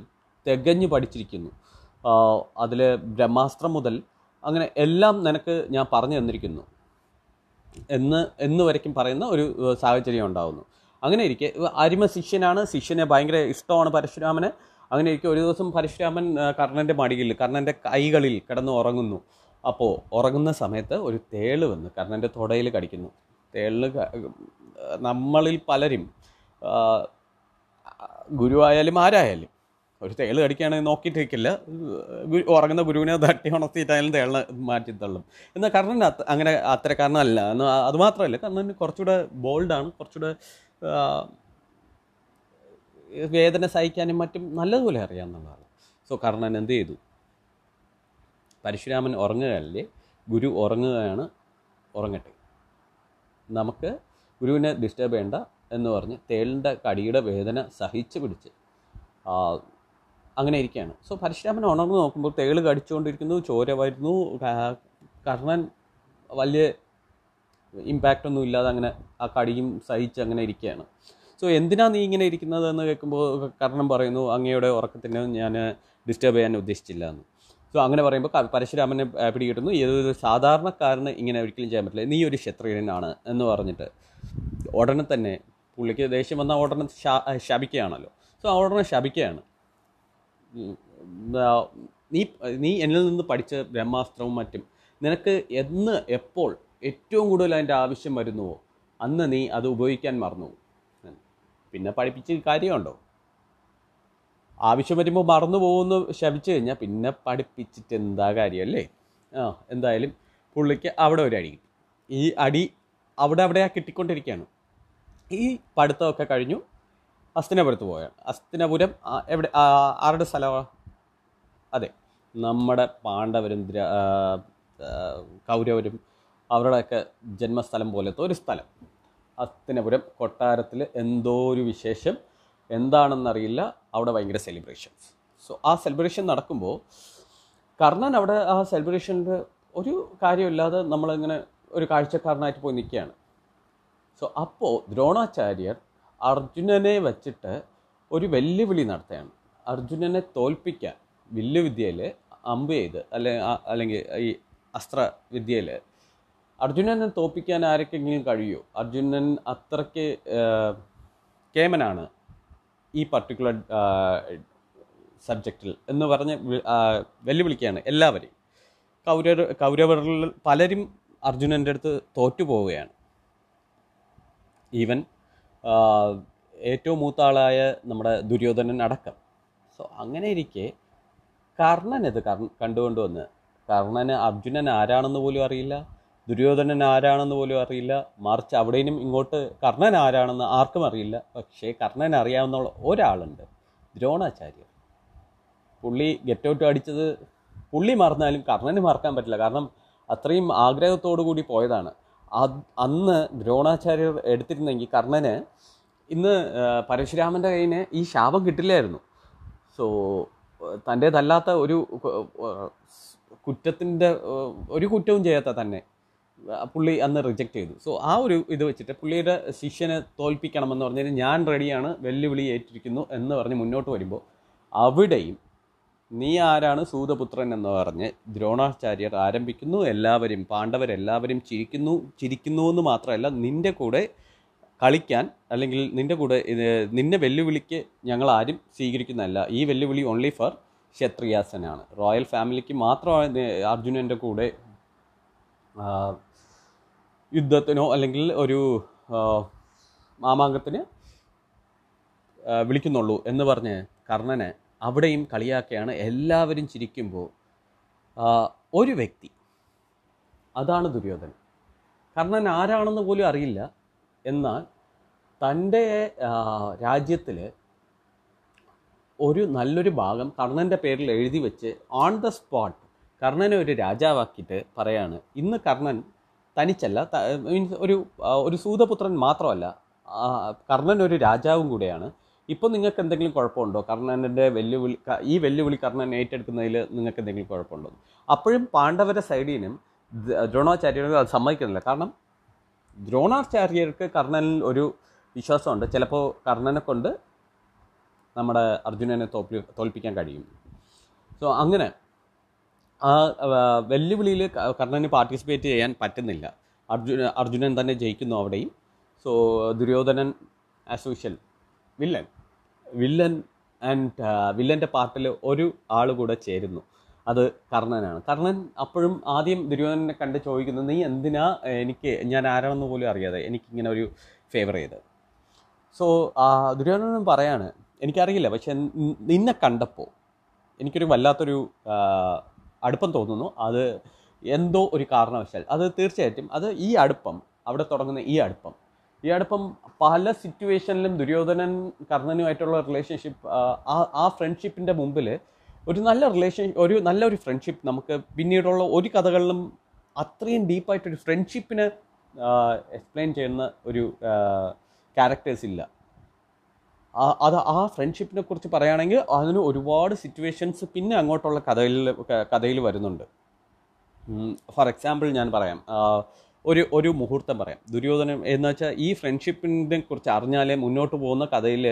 തികഞ്ഞു പഠിച്ചിരിക്കുന്നു. അതിൽ ബ്രഹ്മാസ്ത്രം മുതൽ അങ്ങനെ എല്ലാം നിനക്ക് ഞാൻ പറഞ്ഞു തന്നിരിക്കുന്നു. എന്ന് എന്ന് വരയ്ക്കും പറയുന്ന ഒരു സാഹചര്യം ഉണ്ടാകുന്നു അങ്ങനെ ഇരിക്കെ അരിമ ശിഷ്യനാണ് ശിഷ്യനെ ഭയങ്കര ഇഷ്ടമാണ് പരശുരാമന്. അങ്ങനെ ഇരിക്കെ ഒരു ദിവസം പരശുരാമൻ കർണന്റെ മടിയിൽ കർണന്റെ കൈകളിൽ കിടന്ന് ഉറങ്ങുന്നു. അപ്പോൾ ഉറങ്ങുന്ന സമയത്ത് ഒരു തേൾ വന്ന് കർണന്റെ തുടയിൽ കടിക്കുന്നു. ഏഹ്, നമ്മളിൽ പലരും ഗുരുവായാലും ആരായാലും ഒരു തേൾ കടിക്കുകയാണെങ്കിൽ നോക്കിയിട്ടിരിക്കില്ല ഉറങ്ങുന്ന ഗുരുവിനെ തട്ടി ഉണർത്തിയിട്ടായാലും തേളിനെ മാറ്റി തള്ളും. എന്നാൽ കർണൻ അങ്ങനെ അത്തരക്കാരനല്ല എന്ന് അതുമാത്രമല്ല കർണൻ കുറച്ചുകൂടെ ബോൾഡാണ് കുറച്ചുകൂടെ വേദന സഹിക്കാനും മറ്റും നല്ലതുപോലെ അറിയാമെന്നുള്ളതാണ് സോ കർണൻ എന്ത് ചെയ്തു? പരശുരാമൻ ഉറങ്ങുകയല്ലേ ഗുരു ഉറങ്ങുകയാണ് ഉറങ്ങട്ടെ. നമുക്ക് ഗുരുവിനെ ഡിസ്റ്റർബ് ചെയ്യണ്ട എന്ന് പറഞ്ഞ് തേളിന്റെ കടിയുടെ വേദന സഹിച്ച് പിടിച്ച് അങ്ങനെ ഇരിക്കുകയാണ്. സോ പരശുരാമൻ ഉണർന്ന് നോക്കുമ്പോൾ തേൾ കടിച്ചുകൊണ്ടിരിക്കുന്നു ചോര വരുന്നു കർണൻ വലിയ ഇമ്പാക്റ്റ് ഒന്നും ഇല്ലാതെ അങ്ങനെ ആ കടിയും സഹിച്ച് അങ്ങനെ ഇരിക്കുകയാണ്. സോ എന്തിനാ നീ ഇങ്ങനെ ഇരിക്കുന്നത് എന്ന് കേൾക്കുമ്പോൾ കർണൻ പറയുന്നു അങ്ങയുടെ ഉറക്കത്തിന് ഞാൻ ഡിസ്റ്റർബ് ചെയ്യാൻ ഉദ്ദേശിച്ചില്ല എന്ന്. സോ അങ്ങനെ പറയുമ്പോൾ പരശുരാമനെ പിടികിട്ടുന്നു ഏതൊരു സാധാരണക്കാരന് ഇങ്ങനെ ഒരിക്കലും ചെയ്യാൻ പറ്റില്ല. നീ ഒരു ക്ഷത്രിയനാണ് എന്ന് പറഞ്ഞിട്ട്. ഉടനെ തന്നെ പുള്ളിക്ക് ദേഷ്യം വന്നാൽ ഉടനെ ശപിക്കുകയാണല്ലോ. സോ ആ ഉടനെ ശപിക്കുകയാണ്. നീ നീ എന്നിൽ നിന്ന് പഠിച്ച ബ്രഹ്മാസ്ത്രവും മറ്റും നിനക്ക് എന്ന് എപ്പോൾ ഏറ്റവും കൂടുതൽ അതിന്റെ ആവശ്യം വരുന്നുവോ അന്ന് നീ അത് ഉപയോഗിക്കാൻ മറന്നു. പിന്നെ പഠിപ്പിച്ച് കാര്യമുണ്ടോ? ആവശ്യം വരുമ്പോൾ മറന്നു പോകുന്നു ശപിച്ചു കഴിഞ്ഞാൽ പിന്നെ പഠിപ്പിച്ചിട്ട് എന്താ കാര്യമല്ലേ ആ എന്തായാലും പുള്ളിക്ക് അവിടെ ഒരു അടി ഈ അടി അവിടെ അവിടെ കിട്ടിക്കൊണ്ടിരിക്കുകയാണ്. ഈ പഠിത്തമൊക്കെ കഴിഞ്ഞു. അസ്തിനപുരത്ത് പോയാണ്. അസ്തിനപുരം എവിടെ ആരുടെ സ്ഥലമാണ് അതെ നമ്മുടെ പാണ്ഡവരും കൗരവരും അവരുടെയൊക്കെ ജന്മസ്ഥലം പോലത്തെ ഒരു സ്ഥലം. അസ്തിനപുരം കൊട്ടാരത്തിൽ എന്തോ ഒരു വിശേഷം. എന്താണെന്നറിയില്ല. അവിടെ ഭയങ്കര സെലിബ്രേഷൻസ് സോ ആ സെലിബ്രേഷൻ നടക്കുമ്പോൾ കർണൻ അവിടെ ആ സെലിബ്രേഷനിൽ ഒരു കാര്യമില്ലാതെ നമ്മളിങ്ങനെ ഒരു കാഴ്ചക്കാരനായിട്ട് പോയി നിൽക്കുകയാണ്. സോ അപ്പോൾ ദ്രോണാചാര്യർ അർജുനനെ വച്ചിട്ട് ഒരു വെല്ലുവിളി നടത്തുകയാണ്. അർജുനനെ തോൽപ്പിക്കാൻ വില്ലുവിദ്യയിൽ അമ്പ് ചെയ്ത് അല്ലെ അല്ലെങ്കിൽ ഈ അസ്ത്രവിദ്യയിൽ അർജുനനെ തോൽപ്പിക്കാൻ ആരൊക്കെങ്കിലും കഴിയുമോ അർജുനൻ അത്രയ്ക്ക് കേമനാണ് ഈ പർട്ടിക്കുലർ സബ്ജക്റ്റിൽ എന്ന് പറഞ്ഞ് വെല്ലുവിളിക്കുകയാണ് എല്ലാവരെയും. കൗരവർ കൗരവരിൽ പലരും അർജുനന്റെ അടുത്ത് തോറ്റു പോവുകയാണ് ഈവൻ ഏറ്റവും മൂത്ത ആളായ നമ്മുടെ ദുര്യോധനൻ അടക്കം. സോ അങ്ങനെ ഇരിക്കെ കർണൻ ഇത് കർ- കണ്ടുകൊണ്ട് വന്ന് കർണന് അർജുനൻ ആരാണെന്ന് പോലും അറിയില്ല. ദുര്യോധനൻ ആരാണെന്ന് പോലും അറിയില്ല. മറിച്ച് അവിടെയും ഇങ്ങോട്ട് കർണൻ ആരാണെന്ന് ആർക്കും അറിയില്ല. പക്ഷേ കർണൻ അറിയാവുന്ന ഒരാളുണ്ട്. ദ്രോണാചാര്യർ. പുള്ളി ഗെറ്റൗട്ട് അടിച്ചത് പുള്ളി മറന്നാലും കർണന് മറക്കാൻ പറ്റില്ല. കാരണം അത്രയും ആഗ്രഹത്തോടു കൂടി പോയതാണ്. അന്ന് ദ്രോണാചാര്യർ എടുത്തിരുന്നെങ്കിൽ കർണന് ഇന്ന് പരശുരാമന്റെ കയ്യിൽ ഈ ശാപം കിട്ടില്ലായിരുന്നു. സോ തന്റേതല്ലാത്ത ഒരു കുറ്റത്തിന്റെ ഒരു കുറ്റവും ചെയ്യാത്ത തന്നെ പുള്ളി അന്ന് റിജക്റ്റ് ചെയ്തു. സോ ആ ഒരു ഇത് വെച്ചിട്ട് പുള്ളിയുടെ ശിഷ്യനെ തോൽപ്പിക്കണമെന്ന് പറഞ്ഞാൽ ഞാൻ റെഡിയാണ് വെല്ലുവിളി ഏറ്റിരിക്കുന്നു എന്ന് പറഞ്ഞ് മുന്നോട്ട് വരുമ്പോൾ അവിടെയും നീ ആരാണ് സൂതപുത്രൻ എന്ന് പറഞ്ഞ് ദ്രോണാചാര്യർ ആരംഭിക്കുന്നു. എല്ലാവരും പാണ്ഡവരെല്ലാവരും ചിരിക്കുന്നു ചിരിക്കുന്നു എന്ന് മാത്രമല്ല നിന്റെ കൂടെ കളിക്കാൻ അല്ലെങ്കിൽ നിന്റെ കൂടെ ഇത് നിന്നെ വെല്ലുവിളിക്ക് ഞങ്ങൾ ആരും സ്വീകരിക്കുന്നതല്ല. ഈ വെല്ലുവിളി ഓൺലി ഫോർ ക്ഷത്രിയാസനാണ്. റോയൽ ഫാമിലിക്ക് മാത്രമാണ് അർജുനന്റെ കൂടെ യുദ്ധത്തിനോ അല്ലെങ്കിൽ ഒരു മാമാങ്കത്തിന് വിളിക്കുന്നുള്ളൂ എന്ന് പറഞ്ഞ് കർണന് അവിടെയും കളിയാക്കുകയാണ് എല്ലാവരും ചിരിക്കുമ്പോൾ ഒരു വ്യക്തി. അതാണ് ദുര്യോധനൻ. കർണൻ ആരാണെന്ന് പോലും അറിയില്ല. എന്നാൽ തന്റെ രാജ്യത്തിൽ ഒരു നല്ലൊരു ഭാഗം കർണന്റെ പേരിൽ എഴുതി വെച്ച് ഓൺ ദ സ്പോട്ട് കർണനെ ഒരു രാജാവാക്കിയിട്ട് പറയാണ് ഇന്ന് കർണൻ തനിച്ചല്ല മീൻസ് ഒരു ഒരു സൂതപുത്രൻ മാത്രമല്ല കർണൻ ഒരു രാജാവും കൂടെയാണ്. ഇപ്പോൾ നിങ്ങൾക്ക് എന്തെങ്കിലും കുഴപ്പമുണ്ടോ? കർണന്റെ വെല്ലുവിളി ഈ വെല്ലുവിളി കർണൻ ഏറ്റെടുക്കുന്നതിൽ നിങ്ങൾക്ക് എന്തെങ്കിലും കുഴപ്പമുണ്ടോ? അപ്പോഴും പാണ്ഡവരുടെ സൈഡിനും ദ്രോണാചാര്യർക്ക് അത് സമ്മതിക്കുന്നില്ല. കാരണം ദ്രോണാചാര്യർക്ക് കർണനിൽ ഒരു വിശ്വാസമുണ്ട്. ചിലപ്പോൾ കർണനെ കൊണ്ട് നമ്മുടെ അർജുനനെ തോൽപ്പി തോൽപ്പിക്കാൻ കഴിയും. സോ അങ്ങനെ ആ വെല്ലുവിളിയിൽ കർണന് പാർട്ടിസിപ്പേറ്റ് ചെയ്യാൻ പറ്റുന്നില്ല. അർജുന അർജുനൻ തന്നെ ജയിക്കുന്നു അവിടെയും. So Duryodhanan as usual villain. Villain and വില്ലന്റെ പാർട്ടിൽ ഒരു ആൾ കൂടെ ചേരുന്നു. അത് കർണനാണ്. കർണൻ അപ്പോഴും ആദ്യം ദുര്യോധനനെ കണ്ട് ചോദിക്കുന്നത് നീ എന്തിനാ എനിക്ക് ഞാൻ ആരാണെന്ന് പോലും അറിയാതെ എനിക്കിങ്ങനെ ഒരു ഫേവർ ചെയ്തത്? സോ ദുര്യോധനൻ പറയാണ് എനിക്കറിയില്ല പക്ഷെ നിന്നെ കണ്ടപ്പോൾ എനിക്കൊരു വല്ലാത്തൊരു അടുപ്പം തോന്നുന്നു. അത് എന്തോ ഒരു കാരണവശാൽ. അത് തീർച്ചയായിട്ടും അത് ഈ അടുപ്പം അവിടെ തുടങ്ങുന്ന ഈ അടുപ്പം ഈ പല സിറ്റുവേഷനിലും ദുര്യോധനൻ കർണനുമായിട്ടുള്ള റിലേഷൻഷിപ്പ് ആ ആ ഫ്രണ്ട്ഷിപ്പിന്റെ മുമ്പിൽ ഒരു നല്ല റിലേഷൻ ഒരു നല്ലൊരു ഫ്രണ്ട്ഷിപ്പ് നമുക്ക് പിന്നീടുള്ള ഒരു കഥകളിലും അത്രയും ഡീപ്പായിട്ടൊരു ഫ്രണ്ട്ഷിപ്പിനെ എക്സ്പ്ലെയിൻ ചെയ്യുന്ന ഒരു ക്യാരക്ടേഴ്സ് ഇല്ല. അത് ആ ഫ്രണ്ട്ഷിപ്പിനെ കുറിച്ച് പറയുകയാണെങ്കിൽ അതിന് ഒരുപാട് സിറ്റുവേഷൻസ് പിന്നെ അങ്ങോട്ടുള്ള കഥയിൽ കഥയിൽ വരുന്നുണ്ട്. ഫോർ എക്സാമ്പിൾ ഞാൻ പറയാം. ഒരു ഒരു മുഹൂർത്തം പറയാം. ദുര്യോധനൻ എന്ന് വെച്ചാൽ ഈ ഫ്രണ്ട്ഷിപ്പിനെ കുറിച്ച് അറിഞ്ഞാലേ മുന്നോട്ട് പോകുന്ന കഥയിൽ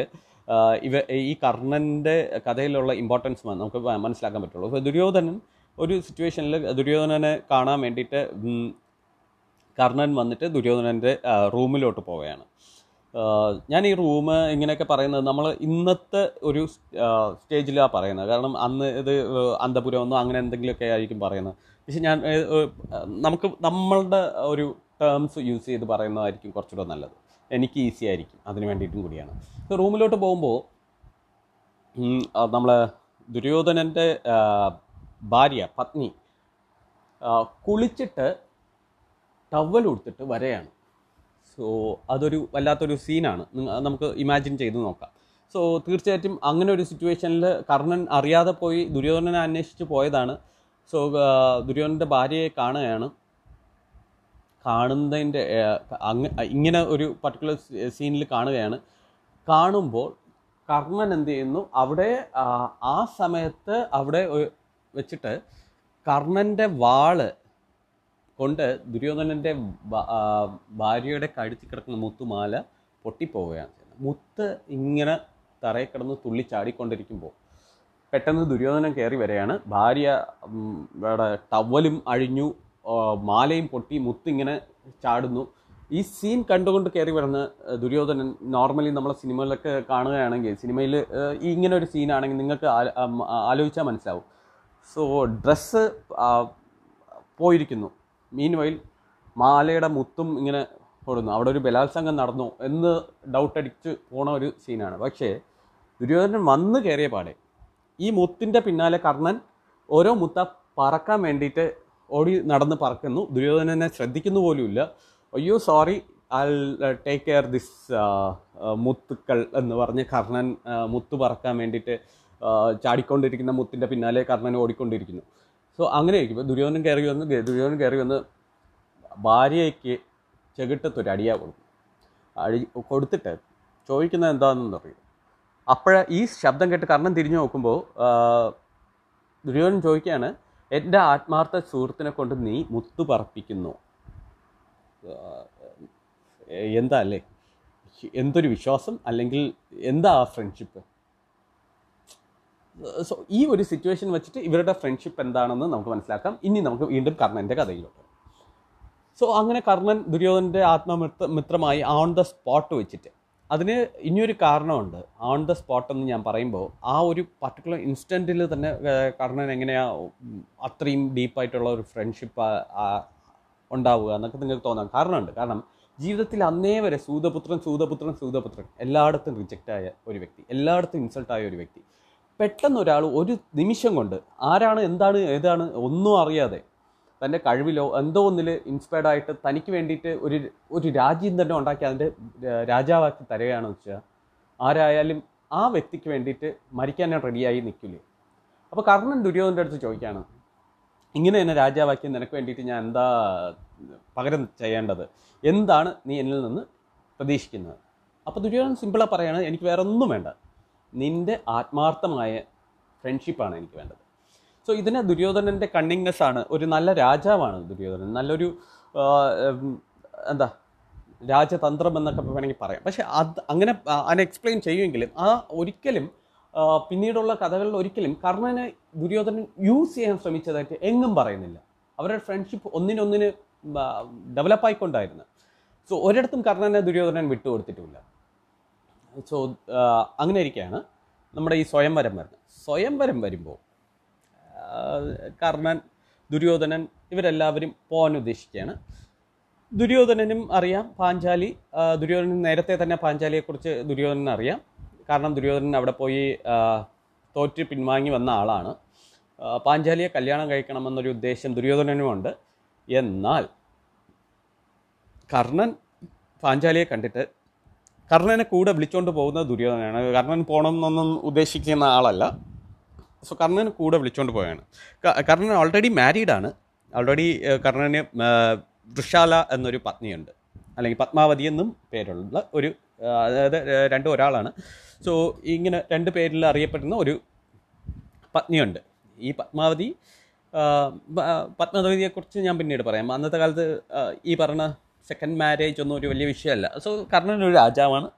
ഇവ ഈ കർണന്റെ കഥയിലുള്ള ഇമ്പോർട്ടൻസ് നമുക്ക് മനസ്സിലാക്കാൻ പറ്റുള്ളൂ. അപ്പോൾ ദുര്യോധനൻ ഒരു സിറ്റുവേഷനിൽ ദുര്യോധനനെ കാണാൻ വേണ്ടിയിട്ട് കർണൻ വന്നിട്ട് ദുര്യോധനന്റെ റൂമിലോട്ട് പോവുകയാണ്. ഞാൻ ഈ റൂം ഇങ്ങനെയൊക്കെ പറയുന്നത് നമ്മൾ ഇന്നത്തെ ഒരു സ്റ്റേജിലാണ് പറയുന്നത്. കാരണം അന്ന് ഇത് അന്തപുരം ഒന്നും അങ്ങനെ എന്തെങ്കിലുമൊക്കെ ആയിരിക്കും പറയുന്നത്. പക്ഷെ ഞാൻ നമുക്ക് നമ്മളുടെ ഒരു ടേംസ് യൂസ് ചെയ്ത് പറയുന്നതായിരിക്കും കുറച്ചുകൂടെ നല്ലത്. എനിക്ക് ഈസി ആയിരിക്കും. അതിന് വേണ്ടിയിട്ടും കൂടിയാണ്. റൂമിലോട്ട് പോകുമ്പോൾ നമ്മൾ ദുര്യോധനന്റെ ഭാര്യ പത്നി കുളിച്ചിട്ട് ടവൽ ഉടുത്തിട്ട് വരെയാണ്. സോ അതൊരു വല്ലാത്തൊരു സീനാണ് നമുക്ക് ഇമാജിൻ ചെയ്ത് നോക്കാം. സോ തീർച്ചയായിട്ടും അങ്ങനെ ഒരു സിറ്റുവേഷനിൽ കർണൻ അറിയാതെ പോയി ദുര്യോധനനെ അന്വേഷിച്ച് പോയതാണ്. സോ ദുര്യോധനന്റെ ഭാര്യയെ കാണുകയാണ്. കാണുന്നതിന്റെ ഇങ്ങനെ ഒരു പർട്ടിക്കുലർ സീനിൽ കാണുകയാണ്. കാണുമ്പോൾ കർണൻ എന്ത് ചെയ്യുന്നു? അവിടെ ആ, ആ സമയത്ത് അവിടെ വെച്ചിട്ട് കർണന്റെ വാൾ കൊണ്ട് ദുര്യോധനന്റെ ഭാര്യയുടെ കഴുത്തി കിടക്കുന്ന മുത്തുമാല പൊട്ടിപ്പോവുകയാണ് ചെയ്യുന്നത്. മുത്ത് ഇങ്ങനെ തറയിൽ കിടന്ന് തുള്ളിച്ചാടിക്കൊണ്ടിരിക്കുമ്പോൾ പെട്ടെന്ന് ദുര്യോധനൻ കയറി വരികയാണ്. ഭാര്യ ടവലും അഴിഞ്ഞു മാലയും പൊട്ടി മുത്തിങ്ങനെ ചാടുന്നു. ഈ സീൻ കണ്ടുകൊണ്ട് കയറി വരുന്ന ദുര്യോധനൻ നോർമലി നമ്മളെ സിനിമകളിലൊക്കെ കാണുകയാണെങ്കിൽ സിനിമയിൽ ഈ ഇങ്ങനെ ഒരു സീനാണെങ്കിൽ നിങ്ങൾക്ക് ആലോചിച്ചാൽ മനസ്സിലാവും. സോ ഡ്രസ്സ് പോയിരിക്കുന്നു. മീൻ വൈൽ മാലയുടെ മുത്തും ഇങ്ങനെ ഓടുന്നു. അവിടെ ഒരു ബലാത്സംഗം നടന്നു എന്ന് ഡൗട്ട് അടിച്ച് പോണ ഒരു സീനാണ് പക്ഷേ ദുര്യോധനൻ വന്ന് കയറിയ പാടെ ഈ മുത്തിന്റെ പിന്നാലെ കർണൻ ഓരോ മുത്ത പറക്കാൻ വേണ്ടിയിട്ട് ഓടി നടന്ന് പറക്കുന്നു. ദുര്യോധനനെ ശ്രദ്ധിക്കുന്നു പോലുമില്ല. അയ്യോ sorry I take care this മുത്തുക്കൾ എന്ന് പറഞ്ഞ് കർണൻ ആ, മുത്ത് പറക്കാൻ വേണ്ടിയിട്ട് ആ, ചാടിക്കൊണ്ടിരിക്കുന്ന മുത്തിന്റെ പിന്നാലെ കർണൻ ഓടിക്കൊണ്ടിരിക്കുന്നു. സോ അങ്ങനെ ഇപ്പോൾ ദുര്യോധനൻ കയറി വന്ന് ദുര്യോധനം കയറി വന്ന് ഭാര്യയ്ക്ക് ചെകിട്ടത്തൊരു അടിയാ കൊടുക്കും. അടി കൊടുത്തിട്ട് ചോദിക്കുന്നത് എന്താണെന്ന് അറിയും? അപ്പോഴ ഈ ശബ്ദം കേട്ട് കർണൻ തിരിഞ്ഞു നോക്കുമ്പോൾ ദുര്യോധനൻ ചോദിക്കുകയാണ് എന്റെ ആത്മാർത്ഥ സുഹൃത്തിനെ കൊണ്ട് നീ മുത്തു പറപ്പിക്കുന്നു. എന്താ അല്ലേ? എന്തൊരു വിശ്വാസം? അല്ലെങ്കിൽ എന്താ ആ ഫ്രണ്ട്ഷിപ്പ് സോ ഈ ഒരു സിറ്റുവേഷൻ വെച്ചിട്ട് ഇവരുടെ ഫ്രണ്ട്ഷിപ്പ് എന്താണെന്ന് നമുക്ക് മനസ്സിലാക്കാം. ഇനി നമുക്ക് വീണ്ടും കർണന്റെ കഥയിലോട്ട്. സോ അങ്ങനെ കർണൻ ദുര്യോധനന്റെ ആത്മമിത്ര മിത്രമായി ഓൺ ദ സ്പോട്ട് വെച്ചിട്ട്. അതിന് ഇനിയൊരു കാരണമുണ്ട്. ഓൺ ദ സ്പോട്ട് എന്ന് ഞാൻ പറയുമ്പോൾ ആ ഒരു പർട്ടിക്കുലർ ഇൻസ്റ്റന്റിൽ തന്നെ കർണൻ എങ്ങനെയാണ് അത്രയും ഡീപ്പായിട്ടുള്ള ഒരു ഫ്രണ്ട്ഷിപ്പ് ഉണ്ടാവുക എന്നൊക്കെ നിങ്ങൾക്ക് തോന്നാം. കാരണമുണ്ട്. കാരണം ജീവിതത്തിൽ അന്നേ വരെ സൂതപുത്രൻ സൂതപുത്രൻ സൂതപുത്രൻ എല്ലായിടത്തും റിജക്റ്റായ ഒരു വ്യക്തി എല്ലായിടത്തും ഇൻസൾട്ട് ആയ ഒരു വ്യക്തി. പെട്ടെന്ന് ഒരാൾ ഒരു നിമിഷം കൊണ്ട് ആരാണ് എന്താണ് ഏതാണ് ഒന്നും അറിയാതെ തന്റെ കഴിവിലോ എന്തോ ഒന്നിൽ ഇൻസ്പയർഡ് ആയിട്ട് തനിക്ക് വേണ്ടിയിട്ട് ഒരു ഒരു രാജ്യം തന്നെ ഉണ്ടാക്കി അതിന്റെ രാജാവാക്കി തരികയാണെന്ന് വെച്ചാൽ ആരായാലും ആ വ്യക്തിക്ക് വേണ്ടിയിട്ട് മരിക്കാൻ ഞാൻ റെഡിയായി നിൽക്കില്ലേ അപ്പോൾ കർണൻ ദുര്യോധന്റെ അടുത്ത് ചോദിക്കുകയാണ് ഇങ്ങനെ എന്നെ രാജാവാക്കി നിനക്ക് വേണ്ടിയിട്ട് ഞാൻ എന്താ പകരം ചെയ്യേണ്ടത്? എന്താണ് നീ എന്നിൽ നിന്ന് പ്രതീക്ഷിക്കുന്നത്? അപ്പോൾ ദുര്യോധൻ സിമ്പിളാണ് പറയുകയാണ് എനിക്ക് വേറെ ഒന്നും വേണ്ട. നിന്റെ ആത്മാർത്ഥമായ ഫ്രണ്ട്ഷിപ്പാണ് എനിക്ക് വേണ്ടത്. സോ ഇതിന് ദുര്യോധനന്റെ കണ്ണിങ്നെസ് ആണ്. ഒരു നല്ല രാജാവാണ് ദുര്യോധനൻ. നല്ലൊരു എന്താ രാജതന്ത്രം എന്നൊക്കെ വേണമെങ്കിൽ പറയാം. പക്ഷേ അത് അങ്ങനെ അതിനെ എക്സ്പ്ലെയിൻ ചെയ്യുമെങ്കിലും ആ ഒരിക്കലും പിന്നീടുള്ള കഥകളിൽ ഒരിക്കലും കർണനെ ദുര്യോധനൻ യൂസ് ചെയ്യാൻ ശ്രമിച്ചതായിട്ട് എങ്ങും പറയുന്നില്ല. അവരുടെ ഫ്രണ്ട്ഷിപ്പ് ഒന്നിനൊന്നിന് ഡെവലപ്പായിക്കൊണ്ടായിരുന്നു സോ ഒരിടത്തും കർണനെ ദുര്യോധനൻ വിട്ടുകൊടുത്തിട്ടുമില്ല സോ അങ്ങനെ ഇരിക്കുകയാണ് നമ്മുടെ ഈ സ്വയംവരം വരുന്നത്. സ്വയംവരം വരുമ്പോൾ കർണൻ ദുര്യോധനൻ ഇവരെല്ലാവരും പോകാൻ ഉദ്ദേശിക്കുകയാണ്. ദുര്യോധനനും അറിയാം പാഞ്ചാലി ദുര്യോധനൻ നേരത്തെ തന്നെ പാഞ്ചാലിയെക്കുറിച്ച് ദുര്യോധനൻ അറിയാം. കാരണം ദുര്യോധനൻ അവിടെ പോയി തോറ്റ് പിൻവാങ്ങി വന്ന ആളാണ്. പാഞ്ചാലിയെ കല്യാണം കഴിക്കണമെന്നൊരു ഉദ്ദേശം ദുര്യോധനനുമുണ്ട്. എന്നാൽ കർണൻ പാഞ്ചാലിയെ കണ്ടിട്ട് കർണനെ കൂടെ വിളിച്ചുകൊണ്ട് പോകുന്നത് ദുര്യോധനയാണ് കർണൻ പോകണം എന്നൊന്നും ഉദ്ദേശിക്കുന്ന ആളല്ല. സോ കർണന് കൂടെ വിളിച്ചുകൊണ്ട് പോയാണ്. കർണൻ ഓൾറെഡി മാരീഡ് ആണ്. ഓൾറെഡി കർണന് വൃഷാല എന്നൊരു പത്നിയുണ്ട്. അല്ലെങ്കിൽ പത്മാവതി എന്നും പേരുള്ള ഒരു അതായത് രണ്ടും ഒരാളാണ്. സോ ഇങ്ങനെ രണ്ട് പേരിൽ അറിയപ്പെടുന്ന ഒരു പത്നിയുണ്ട്. ഈ പത്മാവതി പത്മാവതിയെക്കുറിച്ച് ഞാൻ പിന്നീട് പറയാം. അന്നത്തെ കാലത്ത് ഈ പറഞ്ഞ സെക്കൻഡ് മാരേജ് ഒന്നും ഒരു വലിയ വിഷയമല്ല. സോ കർണൻ ഒരു രാജാവാണ്.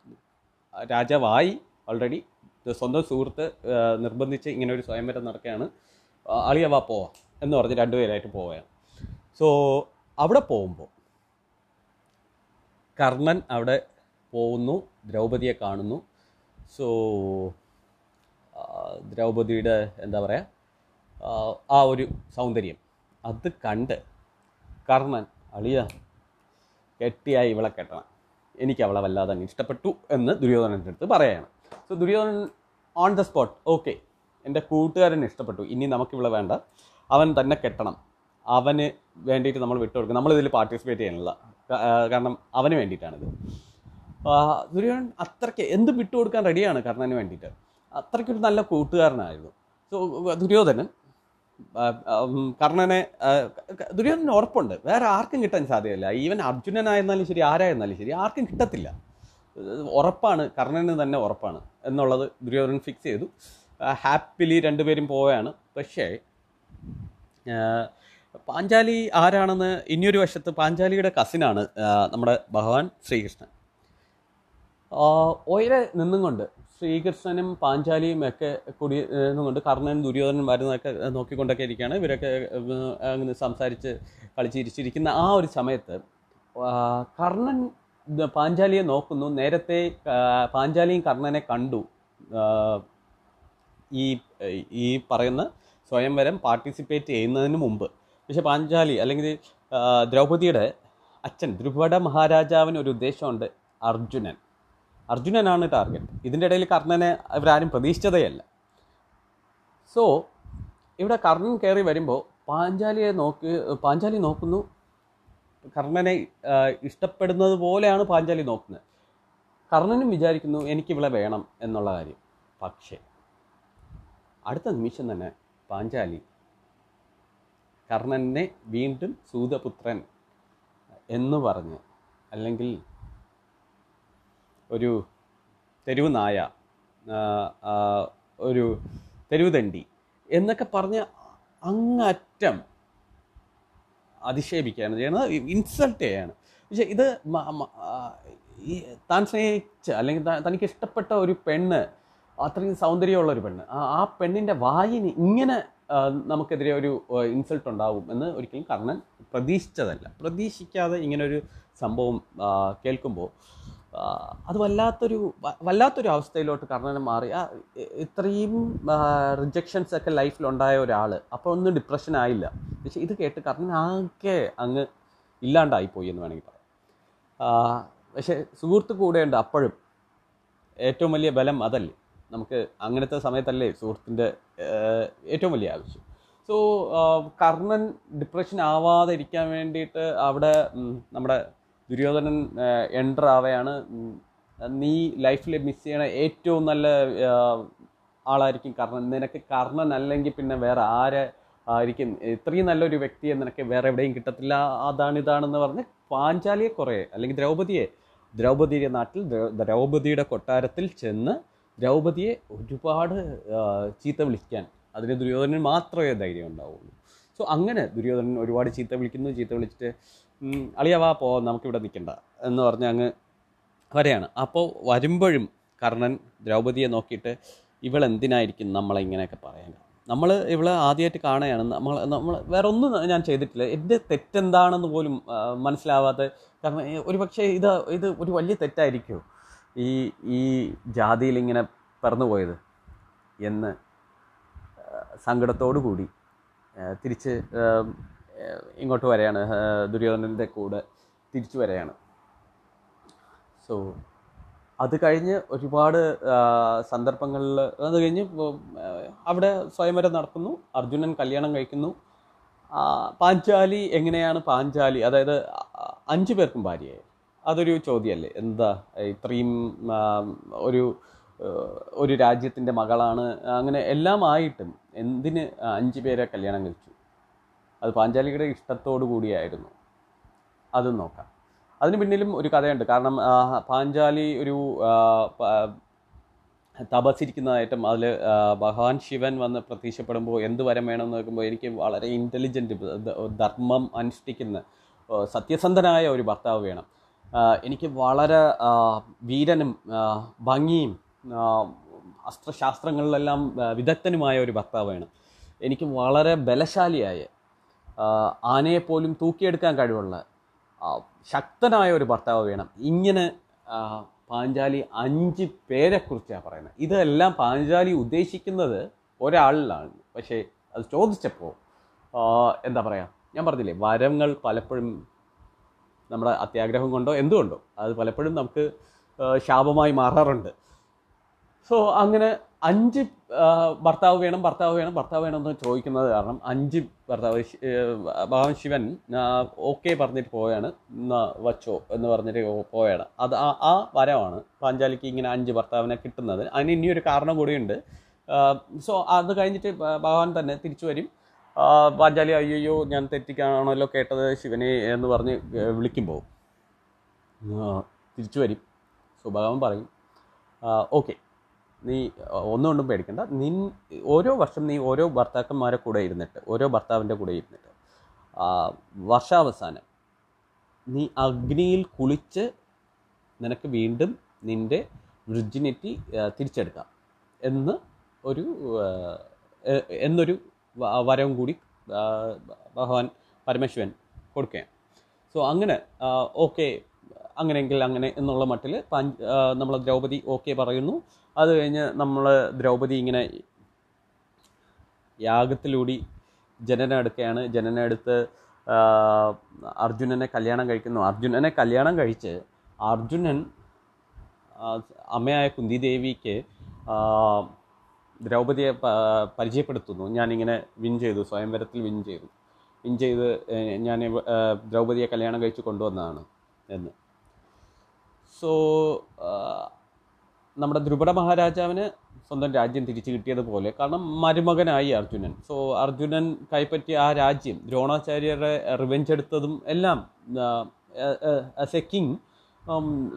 രാജാവായി ഓൾറെഡി സ്വന്തം സുഹൃത്ത് നിർബന്ധിച്ച് ഇങ്ങനെ ഒരു സ്വയംവരം നടക്കുകയാണ്. അളിയവാ പോവാ എന്ന് പറഞ്ഞ് രണ്ടുപേരായിട്ട് പോവുകയാണ്. സോ അവിടെ പോകുമ്പോൾ കർണൻ അവിടെ പോകുന്നു ദ്രൗപതിയെ കാണുന്നു. സോ ദ്രൗപതിയുടെ എന്താ പറയുക ആ ഒരു സൗന്ദര്യം. അത് കണ്ട് കർണൻ അളിയ കെട്ടിയായി ഇവളെ കെട്ടണം. എനിക്ക് അവളെ വല്ലാതെ അങ്ങ് ഇഷ്ടപ്പെട്ടു എന്ന് ദുര്യോധനന്റെ അടുത്ത് പറയുകയാണ് so Duryodhanan on the spot okay എന്റെ കൂട്ടുകാരൻ ഇഷ്ടപ്പെട്ടു. ഇനി നമുക്കിവിടെ വേണ്ട. അവൻ തന്നെ കെട്ടണം. അവന് വേണ്ടിയിട്ട് നമ്മൾ വിട്ടുകൊടുക്കും നമ്മളിതിൽ പാർട്ടിസിപ്പേറ്റ് ചെയ്യാനുള്ള കാരണം അവന് വേണ്ടിയിട്ടാണിത്. ദുര്യോധനൻ അത്രയ്ക്ക് എന്തും വിട്ടുകൊടുക്കാൻ റെഡിയാണ് കർണന് വേണ്ടിയിട്ട്? അത്രയ്ക്കൊരു നല്ല കൂട്ടുകാരനായിരുന്നു. സോ ദുര്യോധനൻ കർണനെ ദുര്യോധന ഉറപ്പുണ്ട്. വേറെ ആർക്കും കിട്ടാൻ സാധ്യമല്ല. ഈവൻ അർജുനനായിരുന്നാലും ശരി ആരായിരുന്നാലും ശരി ആർക്കും കിട്ടത്തില്ല. ഉറപ്പാണ് കർണന് തന്നെ ഉറപ്പാണ് എന്നുള്ളത് ദുര്യോധനൻ ഫിക്സ് ചെയ്തു. ഹാപ്പിലി രണ്ടുപേരും പോവുകയാണ്. പക്ഷേ പാഞ്ചാലി ആരാണെന്ന് ഇനിയൊരു വശത്ത് പാഞ്ചാലിയുടെ കസിനാണ് നമ്മുടെ ഭഗവാൻ ശ്രീകൃഷ്ണൻ. ഒയരെ നിന്നും കൊണ്ട് ശ്രീകൃഷ്ണനും പാഞ്ചാലിയും ഒക്കെ കൂടി കൊണ്ട് കർണനും ദുര്യോധനനും വരുന്നതൊക്കെ നോക്കിക്കൊണ്ടൊക്കെ ഇരിക്കുകയാണ്. ഇവരൊക്കെ അങ്ങനെ സംസാരിച്ച് കളിച്ചിരിച്ചിരിക്കുന്ന ആ ഒരു സമയത്ത് കർണൻ പാഞ്ചാലിയെ നോക്കുന്നു. നേരത്തെ പാഞ്ചാലിയും കർണനെ കണ്ടു. ഈ ഈ പറയുന്ന സ്വയംവരം പാർട്ടിസിപ്പേറ്റ് ചെയ്യുന്നതിന് മുമ്പ്. പക്ഷേ പാഞ്ചാലി അല്ലെങ്കിൽ ദ്രൗപതിയുടെ അച്ഛൻ ദ്രുപട മഹാരാജാവിന് ഒരു ഉദ്ദേശമുണ്ട് അർജുനൻ. അർജുനനാണ് ടാർഗറ്റ് ഇതിന്റെ ഇടയിൽ കർണനെ ഇവരാരും പ്രതീക്ഷിച്ചതേയല്ല. സോ ഇവിടെ കർണൻ കയറി വരുമ്പോൾ പാഞ്ചാലിയെ നോക്കി പാഞ്ചാലി നോക്കുന്നു. കർണനെ ഇഷ്ടപ്പെടുന്നത് പോലെയാണ് പാഞ്ചാലി നോക്കുന്നത്. കർണനും വിചാരിക്കുന്നു എനിക്ക് വേണം എന്നുള്ള കാര്യം. പക്ഷേ അടുത്ത നിമിഷം തന്നെ പാഞ്ചാലി കർണനെ വീണ്ടും സൂതപുത്രൻ എന്ന് പറഞ്ഞ് അല്ലെങ്കിൽ ഒരു തെരുവ് നായ ഒരു തെരുവുതണ്ടി എന്നൊക്കെ പറഞ്ഞ് അങ്ങറ്റം അധിക്ഷേപിക്കുകയാണ് ചെയ്യുന്നത്. ഇൻസൾട്ട് ചെയ്യാണ്. പക്ഷേ ഇത് ഈ താൻ സ്നേഹിച്ച അല്ലെങ്കിൽ തനിക്ക് ഇഷ്ടപ്പെട്ട ഒരു പെണ്ണ് അത്രയും സൗന്ദര്യമുള്ള ഒരു പെണ്ണ് ആ- പെണ്ണിന്റെ വായിന് ഇങ്ങനെ നമുക്കെതിരെ ഒരു ഇൻസൾട്ട് ഉണ്ടാവും എന്ന് ഒരിക്കലും കർണൻ പ്രതീക്ഷിച്ചതല്ല. പ്രതീക്ഷിക്കാതെ ഇങ്ങനൊരു സംഭവം കേൾക്കുമ്പോൾ അത് വല്ലാത്തൊരു വല്ലാത്തൊരു അവസ്ഥയിലോട്ട് കർണനെ മാറി. ഇത്രയും റിജക്ഷൻസ് ഒക്കെ ലൈഫിലുണ്ടായ ഒരാൾ അപ്പോൾ ഒന്നും ഡിപ്രഷൻ ആയില്ല. പക്ഷെ ഇത് കേട്ട് കർണൻ ആകെ അങ്ങ് ഇല്ലാണ്ടായിപ്പോയി എന്ന് വേണമെങ്കിൽ പറയാം. പക്ഷേ പക്ഷെ സുഹൃത്ത് കൂടെയുണ്ട് അപ്പോഴും. ഏറ്റവും വലിയ ബലം അതല്ലേ. നമുക്ക് അങ്ങനത്തെ സമയത്തല്ലേ സുഹൃത്തിന്റെ ഏറ്റവും വലിയ ആവശ്യം. സോ കർണൻ ഡിപ്രഷൻ ആവാതെ ഇരിക്കാൻ വേണ്ടിയിട്ട് അവിടെ നമ്മുടെ ദുര്യോധനൻ എന്റർ ആവുകയാണ് നീ ലൈഫിൽ മിസ് ചെയ്യണ ഏറ്റവും നല്ല ആളായിരിക്കും കർണൻ. നിനക്ക് കർണൻ അല്ലെങ്കിൽ പിന്നെ വേറെ ആരെ ആയിരിക്കും ഇത്രയും നല്ലൊരു വ്യക്തിയെ നിനക്ക് വേറെ എവിടെയും കിട്ടത്തില്ല. അതാണ് ഇതാണെന്ന് പറഞ്ഞ് പാഞ്ചാലിയെ കുറേ അല്ലെങ്കിൽ ദ്രൗപതിയെ ദ്രൗപതിയുടെ നാട്ടിൽ ദ്രൗപതിയുടെ കൊട്ടാരത്തിൽ ചെന്ന് ദ്രൗപതിയെ ഒരുപാട് ചീത്ത വിളിക്കാൻ അതിന് ദുര്യോധനൻ മാത്രമേ ധൈര്യം ഉണ്ടാവുള്ളൂ. സോ അങ്ങനെ ദുര്യോധനൻ ഒരുപാട് ചീത്ത വിളിക്കുന്നു. ചീത്ത വിളിച്ചിട്ട് "ഉം, അളിയ വാ പോ നമുക്കിവിടെ നിൽക്കണ്ട എന്ന് പറഞ്ഞ് അങ്ങ് വരെയാണ്. അപ്പോൾ വരുമ്പോഴും കർണൻ ദ്രൗപതിയെ നോക്കിയിട്ട് ഇവൾ എന്തിനായിരിക്കും നമ്മളെ ഇങ്ങനെയൊക്കെ പറയാൻ? നമ്മൾ ഇവളെ ആദ്യമായിട്ട് കാണുകയാണ്. നമ്മൾ നമ്മൾ വേറെ ഒന്നും ഞാൻ ചെയ്തിട്ടില്ല. എന്റെ തെറ്റെന്താണെന്ന് പോലും മനസ്സിലാവാതെ കാരണം ഒരു പക്ഷേ ഇത് ഇത് ഒരു വലിയ തെറ്റായിരിക്കുമോ ഈ ഈ ജാതിയിൽ ഇങ്ങനെ പിറന്നു പോയത് എന്ന് സങ്കടത്തോടു കൂടി തിരിച്ച് ഇങ്ങോട്ട് വരെയാണ്. ദുര്യോധനന്റെ കൂടെ തിരിച്ചു വരെയാണ്. സോ അത് കഴിഞ്ഞ് ഒരുപാട് സന്ദർഭങ്ങളിൽ അത് കഴിഞ്ഞ് അവിടെ സ്വയംവരം നടക്കുന്നു. അർജുനൻ കല്യാണം കഴിക്കുന്നു. പാഞ്ചാലി എങ്ങനെയാണ് പാഞ്ചാലി? അതായത് അഞ്ചു പേർക്കും ഭാര്യയായി. അതൊരു ചോദ്യമല്ലേ? എന്താ ഇത്രയും ഒരു ഒരു രാജ്യത്തിന്റെ മകളാണ്. അങ്ങനെ എല്ലാം ആയിട്ടും എന്തിന് അഞ്ച് പേരെ കല്യാണം കഴിച്ചു? അത് പാഞ്ചാലിയുടെ ഇഷ്ടത്തോടു കൂടിയായിരുന്നു. അതും നോക്കാം. അതിന് പിന്നിലും ഒരു കഥയുണ്ട്. കാരണം പാഞ്ചാലി ഒരു തപസിരിക്കുന്നതായിട്ടും അതിൽ ഭഗവാൻ ശിവൻ വന്ന് പ്രത്യക്ഷപ്പെടുമ്പോൾ എന്ത് വരം വേണമെന്ന് നോക്കുമ്പോൾ എനിക്ക് വളരെ ഇന്റലിജന്റ് ധർമ്മം അനുഷ്ഠിക്കുന്ന സത്യസന്ധനായ ഒരു ഭർത്താവ് വേണം. എനിക്ക് വളരെ വീരനും ഭംഗിയും അസ്ത്രശാസ്ത്രങ്ങളിലെല്ലാം വിദഗ്ധനുമായ ഒരു ഭർത്താവ് വേണം. എനിക്ക് വളരെ ബലശാലിയായ ആനയെപ്പോലും തൂക്കിയെടുക്കാൻ കഴിവുള്ള ശക്തനായ ഒരു ഭർത്താവ് വേണം. ഇങ്ങനെ പാഞ്ചാലി അഞ്ച് പേരെക്കുറിച്ചാണ് പറയുന്നത്. ഇതെല്ലാം പാഞ്ചാലി ഉദ്ദേശിക്കുന്നത് ഒരാളിലാണ്. പക്ഷേ അത് ചോദിച്ചപ്പോൾ എന്താ പറയുക ഞാൻ പറഞ്ഞില്ലേ വരങ്ങൾ പലപ്പോഴും നമ്മുടെ അത്യാഗ്രഹം കൊണ്ടോ എന്തുകൊണ്ടോ അത് പലപ്പോഴും നമുക്ക് ശാപമായി മാറാറുണ്ട്. സോ അങ്ങനെ അഞ്ച് ഭർത്താവ് വേണം ഭർത്താവ് വേണം ഭർത്താവ് വേണം എന്ന് ചോദിക്കുന്നത് കാരണം അഞ്ച് ഭർത്താവ് ഭഗവാൻ ശിവൻ ഓക്കെ പറഞ്ഞിട്ട് പോയാണ് വച്ചോ എന്ന് പറഞ്ഞിട്ട് പോവുകയാണ് അത് ആ ആ വരമാണ് പാഞ്ചാലിക്ക് ഇങ്ങനെ അഞ്ച് ഭർത്താവിനെ കിട്ടുന്നത്. അതിന് ഇനിയൊരു കാരണം കൂടിയുണ്ട്. സോ അത് കഴിഞ്ഞിട്ട് ഭഗവാൻ തന്നെ തിരിച്ചു വരും. പാഞ്ചാലി അയ്യോ ഞാൻ തെറ്റിക്കാണല്ലോ കേട്ടത് ശിവനെ എന്ന് പറഞ്ഞ് വിളിക്കുമ്പോൾ തിരിച്ചു വരും. സോ ഭഗവാൻ പറയും. ഓക്കെ. നീ ഒന്നുകൊണ്ടും പേടിക്കണ്ട. നിൻ ഓരോ വർഷം നീ ഓരോ ഭർത്താക്കന്മാരെ കൂടെ ഇരുന്നിട്ട് ഓരോ ഭർത്താവിന്റെ കൂടെ ഇരുന്നിട്ട് വർഷാവസാനം നീ അഗ്നിയിൽ കുളിച്ച് നിനക്ക് വീണ്ടും നിന്റെ വിർജിനിറ്റി തിരിച്ചെടുക്കാം എന്ന് ഒരു എന്നൊരു വരവും കൂടി ഭഗവാൻ പരമേശ്വരൻ കൊടുക്കുകയാണ്. സോ അങ്ങനെ ഓക്കെ അങ്ങനെയെങ്കിൽ അങ്ങനെ എന്നുള്ള മട്ടിൽ നമ്മൾ ദ്രൗപദി ഓക്കെ പറയുന്നു. അത് കഴിഞ്ഞ് നമ്മൾ ദ്രൗപദി ഇങ്ങനെ യാഗത്തിലൂടി ജനനം എടുക്കുകയാണ് ജനനം എടുത്ത് അർജുനനെ കല്യാണം കഴിക്കുന്നു. അർജുനനെ കല്യാണം കഴിച്ച് അർജുനൻ അമ്മയായ കുന്തിദേവിക്ക് പ- പരിചയപ്പെടുത്തുന്നു. ഞാനിങ്ങനെ വിൻ ചെയ്തു സ്വയംവരത്തിൽ വിൻ ചെയ്തു. വിൻ ചെയ്ത് ഞാൻ ദ്രൗപതിയെ കല്യാണം കഴിച്ച് കൊണ്ടുവന്നതാണ് എന്ന്. സോ നമ്മുടെ ദ്രുപട മഹാരാജാവിന് സ്വന്തം രാജ്യം തിരിച്ചു കിട്ടിയതുപോലെ കാരണം മരുമകനായി അർജുനൻ. സോ അർജുനൻ കൈപ്പറ്റിയ ആ രാജ്യം ദ്രോണാചാര്യരെ റിവെഞ്ച് എടുത്തതും എല്ലാം ആസ് എ കിങ്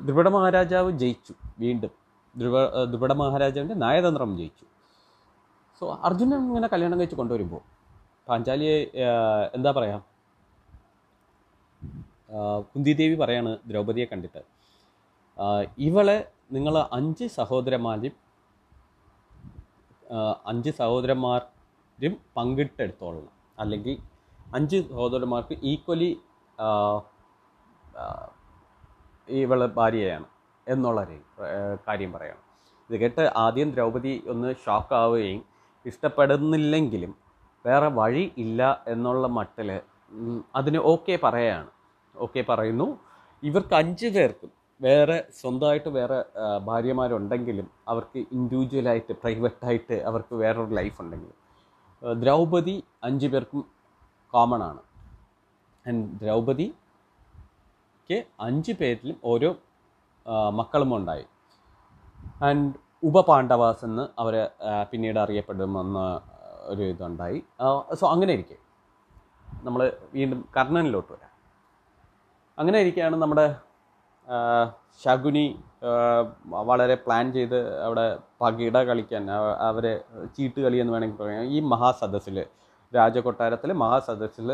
ദ്രുപട മഹാരാജാവ് ജയിച്ചു വീണ്ടും. ധ്രുവ ദ്രുപട മഹാരാജാവിന്റെ നയതന്ത്രം ജയിച്ചു. സോ അർജുനൻ ഇങ്ങനെ കല്യാണം കഴിച്ച് കൊണ്ടുവരുമ്പോൾ പാഞ്ചാലിയെ എന്താ പറയുക കുന്തിദേവി പറയാണ് ദ്രൗപദിയെ കണ്ടിട്ട് ഇവളെ നിങ്ങൾ അഞ്ച് സഹോദരന്മാരും അഞ്ച് സഹോദരന്മാരും പങ്കിട്ടെടുത്തോളണം. അല്ലെങ്കിൽ അഞ്ച് സഹോദരന്മാർക്ക് ഈക്വലി ഇവളെ ഭാര്യയാണ് എന്നുള്ള കാര്യം പറയണം. ഇത് കേട്ട് ആദ്യം ദ്രൗപദി ഒന്ന് ഷോക്ക് ആവുകയും ഇഷ്ടപ്പെടുന്നില്ലെങ്കിലും വേറെ വഴി ഇല്ല എന്നുള്ള മട്ടിൽ അതിന് ഓക്കെ പറയാണ്. ഓക്കെ പറയുന്നു. ഇവർക്ക് അഞ്ച് പേർക്കും വേറെ സ്വന്തമായിട്ട് വേറെ ഭാര്യമാരുണ്ടെങ്കിലും അവർക്ക് ഇൻഡിവിജ്വലായിട്ട് പ്രൈവറ്റായിട്ട് അവർക്ക് വേറൊരു ലൈഫ് ഉണ്ടെങ്കിലും. ദ്രൗപദി അഞ്ച് പേർക്കും കോമൺ ആണ്. ആൻഡ് ദ്രൗപദിക്ക് അഞ്ച് പേരിലും ഓരോ മക്കളും ഉണ്ടായി. ആൻഡ് ഉപപാണ്ഡവാസ് എന്ന് അവർ പിന്നീട് അറിയപ്പെടുമെന്ന ഒരു ഇതുണ്ടായി. സോ അങ്ങനെ ഇരിക്കെ. നമ്മൾ വീണ്ടും കർണനിലോട്ട് വരാം. അങ്ങനെ ഇരിക്കുകയാണ് നമ്മുടെ ശകുനി വളരെ പ്ലാൻ ചെയ്ത് അവിടെ പകിട കളിക്കാൻ അവരെ ചീട്ട് കളി എന്ന് വേണമെങ്കിൽ പറയാം. ഈ മഹാസദസ്സിൽ രാജകൊട്ടാരത്തിൽ മഹാസദസ്സിൽ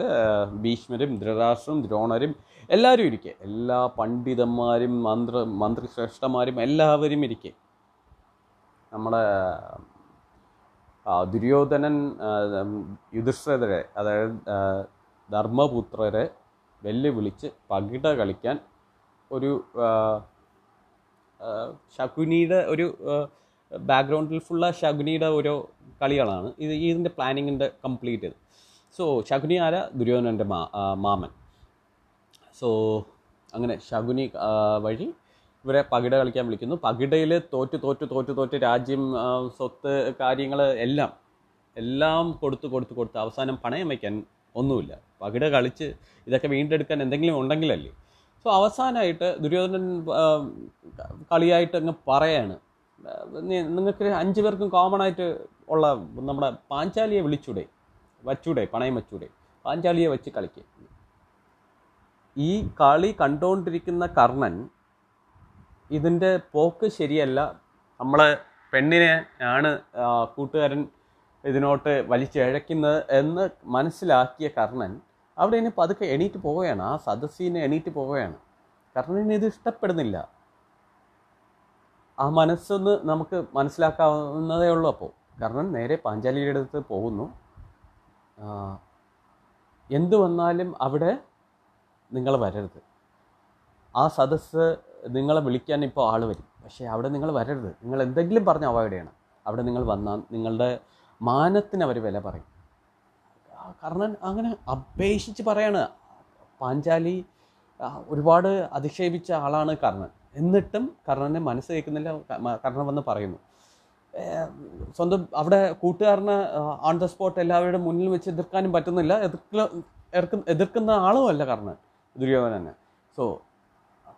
ഭീഷ്മരും ധൃതരാഷ്ട്രവും ദ്രോണരും എല്ലാവരും ഇരിക്കെ. എല്ലാ പണ്ഡിതന്മാരും മന്ത്ര മന്ത്രിശ്രേഷ്ഠന്മാരും എല്ലാവരും ഇരിക്കെ. നമ്മുടെ ദുര്യോധനൻ യുധിഷ്ഠരെ അതായത് ധർമ്മപുത്രരെ വെല്ലുവിളിച്ച് പകിട കളിക്കാൻ ഒരു ശകുനിയുടെ ഒരു ബാക്ക്ഗ്രൗണ്ടിൽ ഫുള്ള ശകുനിയുടെ ഓരോ കളികളാണ്. ഇത് ഇതിന്റെ പ്ലാനിങ്ങിന്റെ കംപ്ലീറ്റ് ചെയ്ത് സോ ശകുനി ആര? ദുര്യോധനന്റെ മാ മാമൻ. സോ അങ്ങനെ ശകുനി വഴി ഇവരെ പകിട കളിക്കാൻ വിളിക്കുന്നു. പകിടയിൽ തോറ്റ് തോറ്റ് തോറ്റ് തോറ്റ് രാജ്യം സ്വത്ത് കാര്യങ്ങൾ എല്ലാം എല്ലാം കൊടുത്ത് കൊടുത്ത് കൊടുത്ത് അവസാനം പണയം വയ്ക്കാൻ ഒന്നുമില്ല. പകിട കളിച്ച് ഇതൊക്കെ വീണ്ടെടുക്കാൻ എന്തെങ്കിലും ഉണ്ടെങ്കിലല്ലേ? സോ അവസാനമായിട്ട് ദുര്യോധനൻ കളിയായിട്ട് അങ്ങ് പറയാണ്. നിങ്ങൾക്ക് അഞ്ച് പേർക്കും കോമൺ ആയിട്ട് ഉള്ള നമ്മുടെ പാഞ്ചാലിയെ വിളിച്ചൂടെ വച്ചൂടെ പണയം വച്ചൂടെ പാഞ്ചാലിയെ വെച്ച് കളിക്കുക ഈ കളി കണ്ടുകൊണ്ടിരിക്കുന്ന കർണൻ ഇതിന്റെ പോക്ക് ശരിയല്ല. നമ്മളെ പെണ്ണിനെ ആണ് കൂട്ടുകാരൻ ഇതിനോട്ട് വലിച്ചിഴക്കുന്നത് എന്ന് മനസ്സിലാക്കിയ കർണൻ അവിടെ ഇനി പതുക്കെ എണീറ്റ് പോവുകയാണ്. ആ സദസ്സിനെ എണീറ്റ് പോവുകയാണ്. കാരണം ഇനി ഇത് ഇഷ്ടപ്പെടുന്നില്ല. ആ മനസ്സൊന്ന് നമുക്ക് മനസ്സിലാക്കാവുന്നതേ ഉള്ളൂ അപ്പോൾ കാരണം നേരെ പാഞ്ചാലിയുടെ അടുത്ത് പോകുന്നു. എന്തു വന്നാലും അവിടെ നിങ്ങൾ വരരുത്. ആ സദസ്സ് നിങ്ങളെ വിളിക്കാൻ ഇപ്പോൾ ആൾ വരും. പക്ഷേ അവിടെ നിങ്ങൾ വരരുത്. നിങ്ങൾ എന്തെങ്കിലും പറഞ്ഞ് അവോയ്ഡ് ചെയ്യണം. അവിടെ നിങ്ങൾ വന്നാൽ നിങ്ങളുടെ മാനത്തിന് അവർ വില പറയും. കർണൻ അങ്ങനെ അപേക്ഷിച്ച് പറയാണ്. പാഞ്ചാലി ഒരുപാട് അധിക്ഷേപിച്ച ആളാണ് കർണൻ. എന്നിട്ടും കർണനെ മനസ്സ് കേൾക്കുന്നില്ല. കർണൻ വന്ന് പറയുന്നു. സ്വന്തം അവിടെ കൂട്ടുകാരനെ ഓൺ ദ സ്പോട്ട് എല്ലാവരുടെ മുന്നിൽ വെച്ച് എതിർക്കാനും പറ്റുന്നില്ല. എതിർക്ക എതിർക്കുന്ന എതിർക്കുന്ന ആളുമല്ല കർണൻ. ദുര്യോധനനെ സോ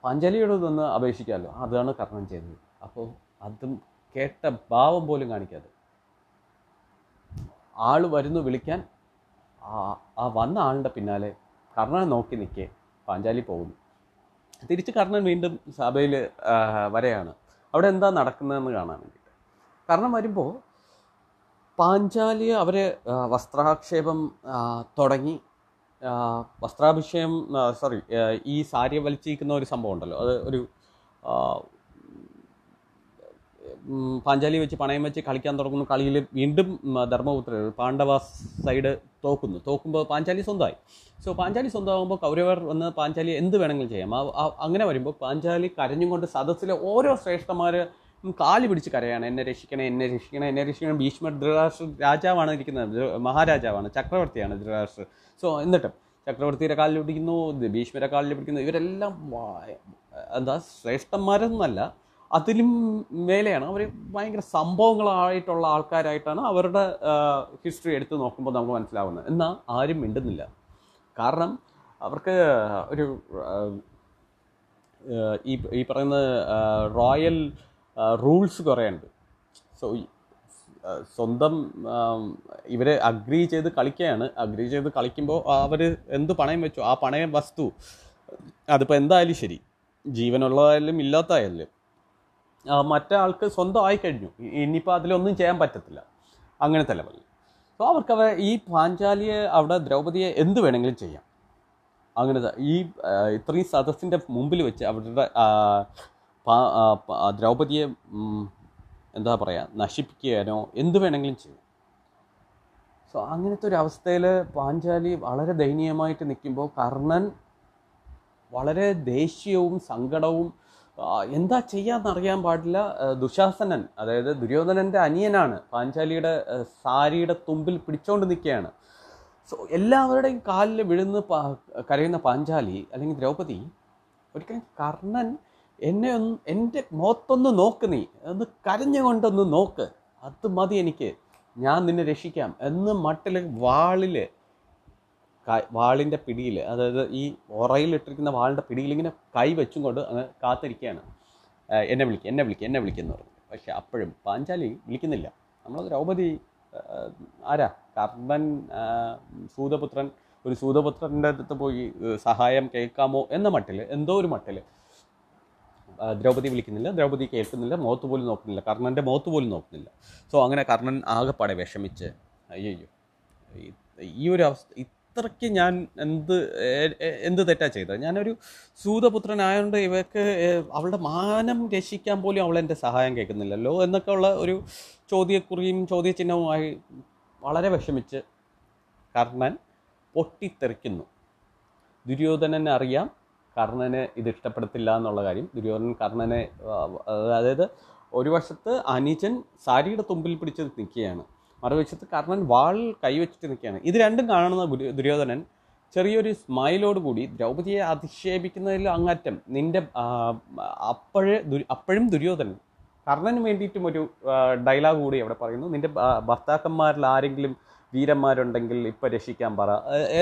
പാഞ്ചാലിയോട് നിന്ന് അപേക്ഷിക്കാമല്ലോ അതാണ് കർണൻ ചെയ്തത്. അപ്പോൾ അതും കേട്ട ഭാവം പോലും കാണിക്കാതെ. ആൾ വരുന്നു വിളിക്കാൻ. ആ വന്ന ആളുടെ പിന്നാലെ കർണനെ നോക്കി നിൽക്കേ പാഞ്ചാലി പോകുന്നു. തിരിച്ച് കർണൻ വീണ്ടും സഭയിൽ വരെയാണ്. അവിടെ എന്താ നടക്കുന്നതെന്ന് കാണാൻ വേണ്ടിയിട്ട് കർണൻ വരുമ്പോൾ പാഞ്ചാലി അവരെ ആ, വസ്ത്രാക്ഷേപം തുടങ്ങി. വസ്ത്രാഭിഷേകം സോറി ഈ സാരി വലിച്ചിരിക്കുന്ന ഒരു സംഭവം ഉണ്ടല്ലോ. അത് ഒരു പാഞ്ചാലി വെച്ച് പണയം വെച്ച് കളിക്കാൻ തുടങ്ങുന്നു കളിയിൽ വീണ്ടും ധർമ്മപുത്ര പാണ്ഡവ സൈഡ് തോക്കുന്നു. തോക്കുമ്പോൾ പാഞ്ചാലി സ്വന്തമായി. സോ പാഞ്ചാലി സ്വന്തമാകുമ്പോൾ കൗരവർ വന്ന് പാഞ്ചാലി എന്ത് വേണമെങ്കിലും ചെയ്യാം. അങ്ങനെ വരുമ്പോൾ പാഞ്ചാലി കരഞ്ഞും കൊണ്ട് സദസ്സിലെ ഓരോ ശ്രേഷ്ഠന്മാർ കാലി പിടിച്ച് കരയാണ്. എന്നെ രക്ഷിക്കണേ എന്നെ രക്ഷിക്കണേ എന്നെ രക്ഷിക്കണം. ഭീഷ്മർ ധൃതരാഷ്ട്ര രാജാവാണ് ഇരിക്കുന്നത്. മഹാരാജാവാണ് ചക്രവർത്തിയാണ് ധൃതരാഷ്ട്ര. സോ എന്നിട്ടും ചക്രവർത്തിയുടെ കാലിൽ പിടിക്കുന്നു ഭീഷ്മരെ കാലിൽ പിടിക്കുന്നു. ഇവരെല്ലാം എന്താ ശ്രേഷ്ഠന്മാരൊന്നല്ല അതിലും മേലെയാണ്. അവർ ഭയങ്കര സംഭവങ്ങളായിട്ടുള്ള ആൾക്കാരായിട്ടാണ് അവരുടെ ഹിസ്റ്ററി എടുത്ത് നോക്കുമ്പോൾ നമുക്ക് മനസ്സിലാവുന്നത്. എന്നാൽ ആരും മിണ്ടുന്നില്ല. കാരണം അവർക്ക് ഒരു ഈ ഈ പറയുന്ന റോയൽ റൂൾസ് കുറേ ഉണ്ട് സോ സ്വന്തം ഇവരെ അഗ്രി ചെയ്ത് കളിക്കുകയാണ്. അഗ്രി ചെയ്ത് കളിക്കുമ്പോൾ അവർ എന്ത് പണയം വെച്ചു? ആ പണയം വസ്തു അതിപ്പോൾ എന്തായാലും ശരി. ജീവനുള്ളതായാലും ഇല്ലാത്തതായാലും. മറ്റേ ആൾക്ക് സ്വന്തം ആയി കഴിഞ്ഞു ഇനിയിപ്പോൾ അതിലൊന്നും ചെയ്യാൻ പറ്റത്തില്ല. അങ്ങനത്തെ ലെവലിൽ സോ അവർക്ക് അവരെ ഈ പാഞ്ചാലിയെ അവിടെ ദ്രൗപതിയെ എന്ത് വേണമെങ്കിലും ചെയ്യാം. അങ്ങനത്തെ ഈ ഇത്രയും സദസ്സിന്റെ മുമ്പിൽ വെച്ച് അവരുടെ ദ്രൗപദിയെ എന്താ പറയുക നശിപ്പിക്കാനോ എന്ത് വേണമെങ്കിലും ചെയ്യും. സോ അങ്ങനത്തെ ഒരു അവസ്ഥയിൽ പാഞ്ചാലി വളരെ ദയനീയമായിട്ട് നിൽക്കുമ്പോൾ കർണൻ വളരെ ദേഷ്യവും സങ്കടവും എന്താ ചെയ്യാന്ന് അറിയാൻ പാടില്ല ദുശാസനൻ അതായത് ദുര്യോധനന്റെ അനിയനാണ്. പാഞ്ചാലിയുടെ സാരിയുടെ തുമ്പിൽ പിടിച്ചോണ്ട് നിൽക്കുകയാണ് സോ എല്ലാവരുടെയും കാലിൽ വിഴുന്ന് കരയുന്ന പാഞ്ചാലി അല്ലെങ്കിൽ ദ്രൗപദി ഒരിക്കലും കർണൻ എന്നെ ഒന്ന് എന്റെ മുഖത്തൊന്ന് നോക്ക് നീ ഒന്ന് കരഞ്ഞുകൊണ്ടൊന്ന് നോക്ക്. അത് മതി എനിക്ക്. ഞാൻ നിന്നെ രക്ഷിക്കാം എന്ന് മട്ടിൽ വാളിൽ വാളിന്റെ പിടിയിൽ അതായത് ഈ ഉറയിലിട്ടിരിക്കുന്ന വാളിന്റെ പിടിയിൽ ഇങ്ങനെ കൈ വെച്ചും കൊണ്ട് അങ്ങ് കാത്തിരിക്കുകയാണ്. എന്നെ വിളിക്കുക എന്നെ വിളിക്കുക എന്നെ വിളിക്കുന്നു പറഞ്ഞു. പക്ഷേ അപ്പോഴും പാഞ്ചാലി വിളിക്കുന്നില്ല. നമ്മൾ ദ്രൗപദി ആരാ? കർണൻ സൂതപുത്രൻ ഒരു സൂതപുത്രന്റെ അടുത്ത് പോയി സഹായം കേൾക്കാമോ എന്ന മട്ടിൽ എന്തോ ഒരു മട്ടിൽ ദ്രൗപദി വിളിക്കുന്നില്ല ദ്രൗപദി കേൾക്കുന്നില്ല മുഖത്ത് പോലും നോക്കുന്നില്ല കർണന്റെ മുഖത്ത് പോലും നോക്കുന്നില്ല. സോ അങ്ങനെ കർണൻ ആകെപ്പാടെ വിഷമിച്ച് അയ്യോ ഈ ഒരു അവസ്ഥ ഇത്രയ്ക്ക് ഞാൻ എന്ത് എന്ത് തെറ്റാ ചെയ്തത്? ഞാനൊരു സൂതപുത്രനായതുകൊണ്ട് ഇവക്ക് അവളുടെ മാനം രക്ഷിക്കാൻ പോലും അവൾ എന്റെ സഹായം കേൾക്കുന്നില്ലല്ലോ എന്നൊക്കെ ഉള്ള ഒരു ചോദ്യക്കുറിയും ചോദ്യചിഹ്നവുമായി വളരെ വിഷമിച്ച് കർണൻ പൊട്ടിത്തെറിക്കുന്നു. ദുര്യോധനൻ അറിയാം കർണന് ഇത് ഇഷ്ടപ്പെടത്തില്ല എന്നുള്ള കാര്യം. ദുര്യോധനൻ കർണനെ അതായത് ഒരു വശത്ത് അനുജൻ സാരിയുടെ തുമ്പിൽ പിടിച്ച് നിൽക്കുകയാണ്. മറുവശത്ത് കർണൻ വാൾ കൈവച്ചിട്ട് നിൽക്കുകയാണ്. ഇത് രണ്ടും കാണുന്ന ദുര്യോധനൻ ചെറിയൊരു സ്മൈലോട് കൂടി ദ്രൗപതിയെ അധിക്ഷേപിക്കുന്നതിൽ അങ്ങറ്റം നിന്റെ അപ്പോഴേ അപ്പോഴും ദുര്യോധനൻ. കർണന് വേണ്ടിയിട്ടും ഒരു ഡയലോഗ് കൂടി അവിടെ പറയുന്നു. നിന്റെ ഭർത്താക്കന്മാരിൽ ആരെങ്കിലും വീരന്മാരുണ്ടെങ്കിൽ ഇപ്പം രക്ഷിക്കാൻ പറ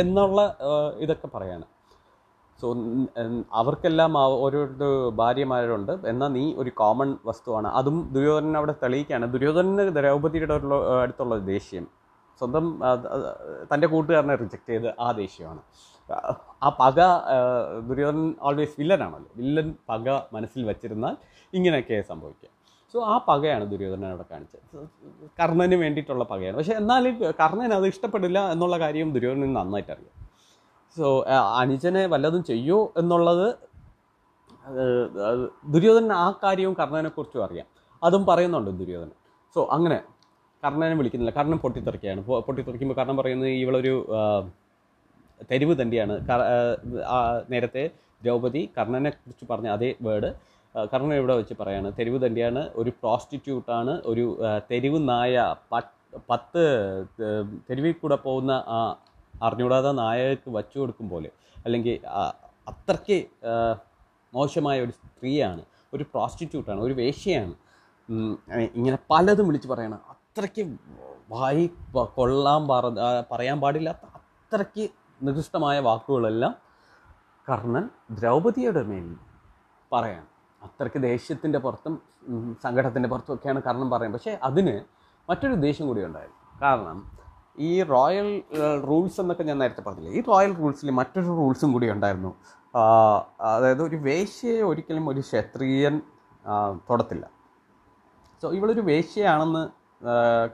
എന്നുള്ള ഇതൊക്കെ പറയാണ്. സോ അവർക്കെല്ലാം ആ ഓരോരു ഭാര്യമാരുണ്ട്. എന്നാൽ നീ ഒരു കോമൺ വസ്തുവാണ്. അതും ദുര്യോധനൻ അവിടെ തെളിയിക്കുകയാണ്. ദുര്യോധനന് ദ്രൗപതിയുടെ അടുത്തുള്ള ദേഷ്യം. സ്വന്തം തന്റെ കൂട്ടുകാരനെ റിജക്റ്റ് ചെയ്ത് ആ ദേഷ്യമാണ്. ആ പക ദുര്യോധനൻ ഓൾവേസ് വില്ലനാണല്ലോ വില്ലൻ പക മനസ്സിൽ വച്ചിരുന്നാൽ ഇങ്ങനെയൊക്കെ സംഭവിക്കുക സോ ആ പകയാണ് ദുര്യോധനൻ അവിടെ കാണിച്ചത്. കർണന് വേണ്ടിയിട്ടുള്ള പകയാണ്. പക്ഷേ എന്നാലും കർണൻ അത് ഇഷ്ടപ്പെടില്ല എന്നുള്ള കാര്യം ദുര്യോധനൻ നന്നായിട്ട് അറിയാം സോ അനുജനെ വല്ലതും ചെയ്യൂ എന്നുള്ളത് ദുര്യോധന ആ കാര്യവും കർണനെക്കുറിച്ചും അറിയാം. അതും പറയുന്നുണ്ട് ദുര്യോധനൻ. സോ അങ്ങനെ കർണനെ വിളിക്കുന്നില്ല. കർണൻ പൊട്ടിത്തെറിക്കുകയാണ്. പൊട്ടിത്തെറിക്കുമ്പോൾ കർണൻ പറയുന്നത് ഇവളൊരു തെരുവ് ആ, നേരത്തെ ദ്രൗപദി കർണനെ കുറിച്ച് പറഞ്ഞ അതേ വേർഡ് കർണൻ ഇവിടെ വെച്ച് പറയാണ്. തെരുവ് തന്നെയാണ്. ഒരു പ്രോസ്റ്റിറ്റ്യൂട്ടാണ്. ഒരു തെരുവ് നായ പത്ത് തെരുവിൽ കൂടെ പോകുന്ന ആ നായകക്ക് വച്ചു കൊടുക്കും പോലെ അല്ലെങ്കിൽ അത്രയ്ക്ക് മോശമായ ഒരു സ്ത്രീയാണ് ഒരു പ്രോസ്റ്റിറ്റ്യൂട്ടാണ് ഒരു വേശ്യയാണ്. ഇങ്ങനെ പലതും വിളിച്ച് പറയണം. അത്രയ്ക്ക് വായി കൊള്ളാൻ പറ പറയാൻ പാടില്ലാത്ത അത്രയ്ക്ക് നികൃഷ്ടമായ വാക്കുകളെല്ലാം കർണൻ ദ്രൗപതിയുടെ മേൽ പറയാണ്. അത്രയ്ക്ക് ദേഷ്യത്തിന്റെ പുറത്തും സങ്കടത്തിന്റെ പുറത്തും ഒക്കെയാണ് കർണൻ പറയുന്നത്. പക്ഷേ അതിന് മറ്റൊരു ഉദ്ദേശം കൂടി ഉണ്ടായിരുന്നു. കാരണം ഈ റോയൽ റൂൾസ് എന്നൊക്കെ ഞാൻ നേരത്തെ പറഞ്ഞില്ലേ ഈ റോയൽ റൂൾസിൽ മറ്റൊരു റൂൾസും കൂടി ഉണ്ടായിരുന്നു. അതായത് ഒരു വേശ്യയെ ഒരിക്കലും ഒരു ക്ഷത്രിയൻ തൊടത്തില്ല. സോ ഇവളൊരു വേശ്യയാണെന്ന്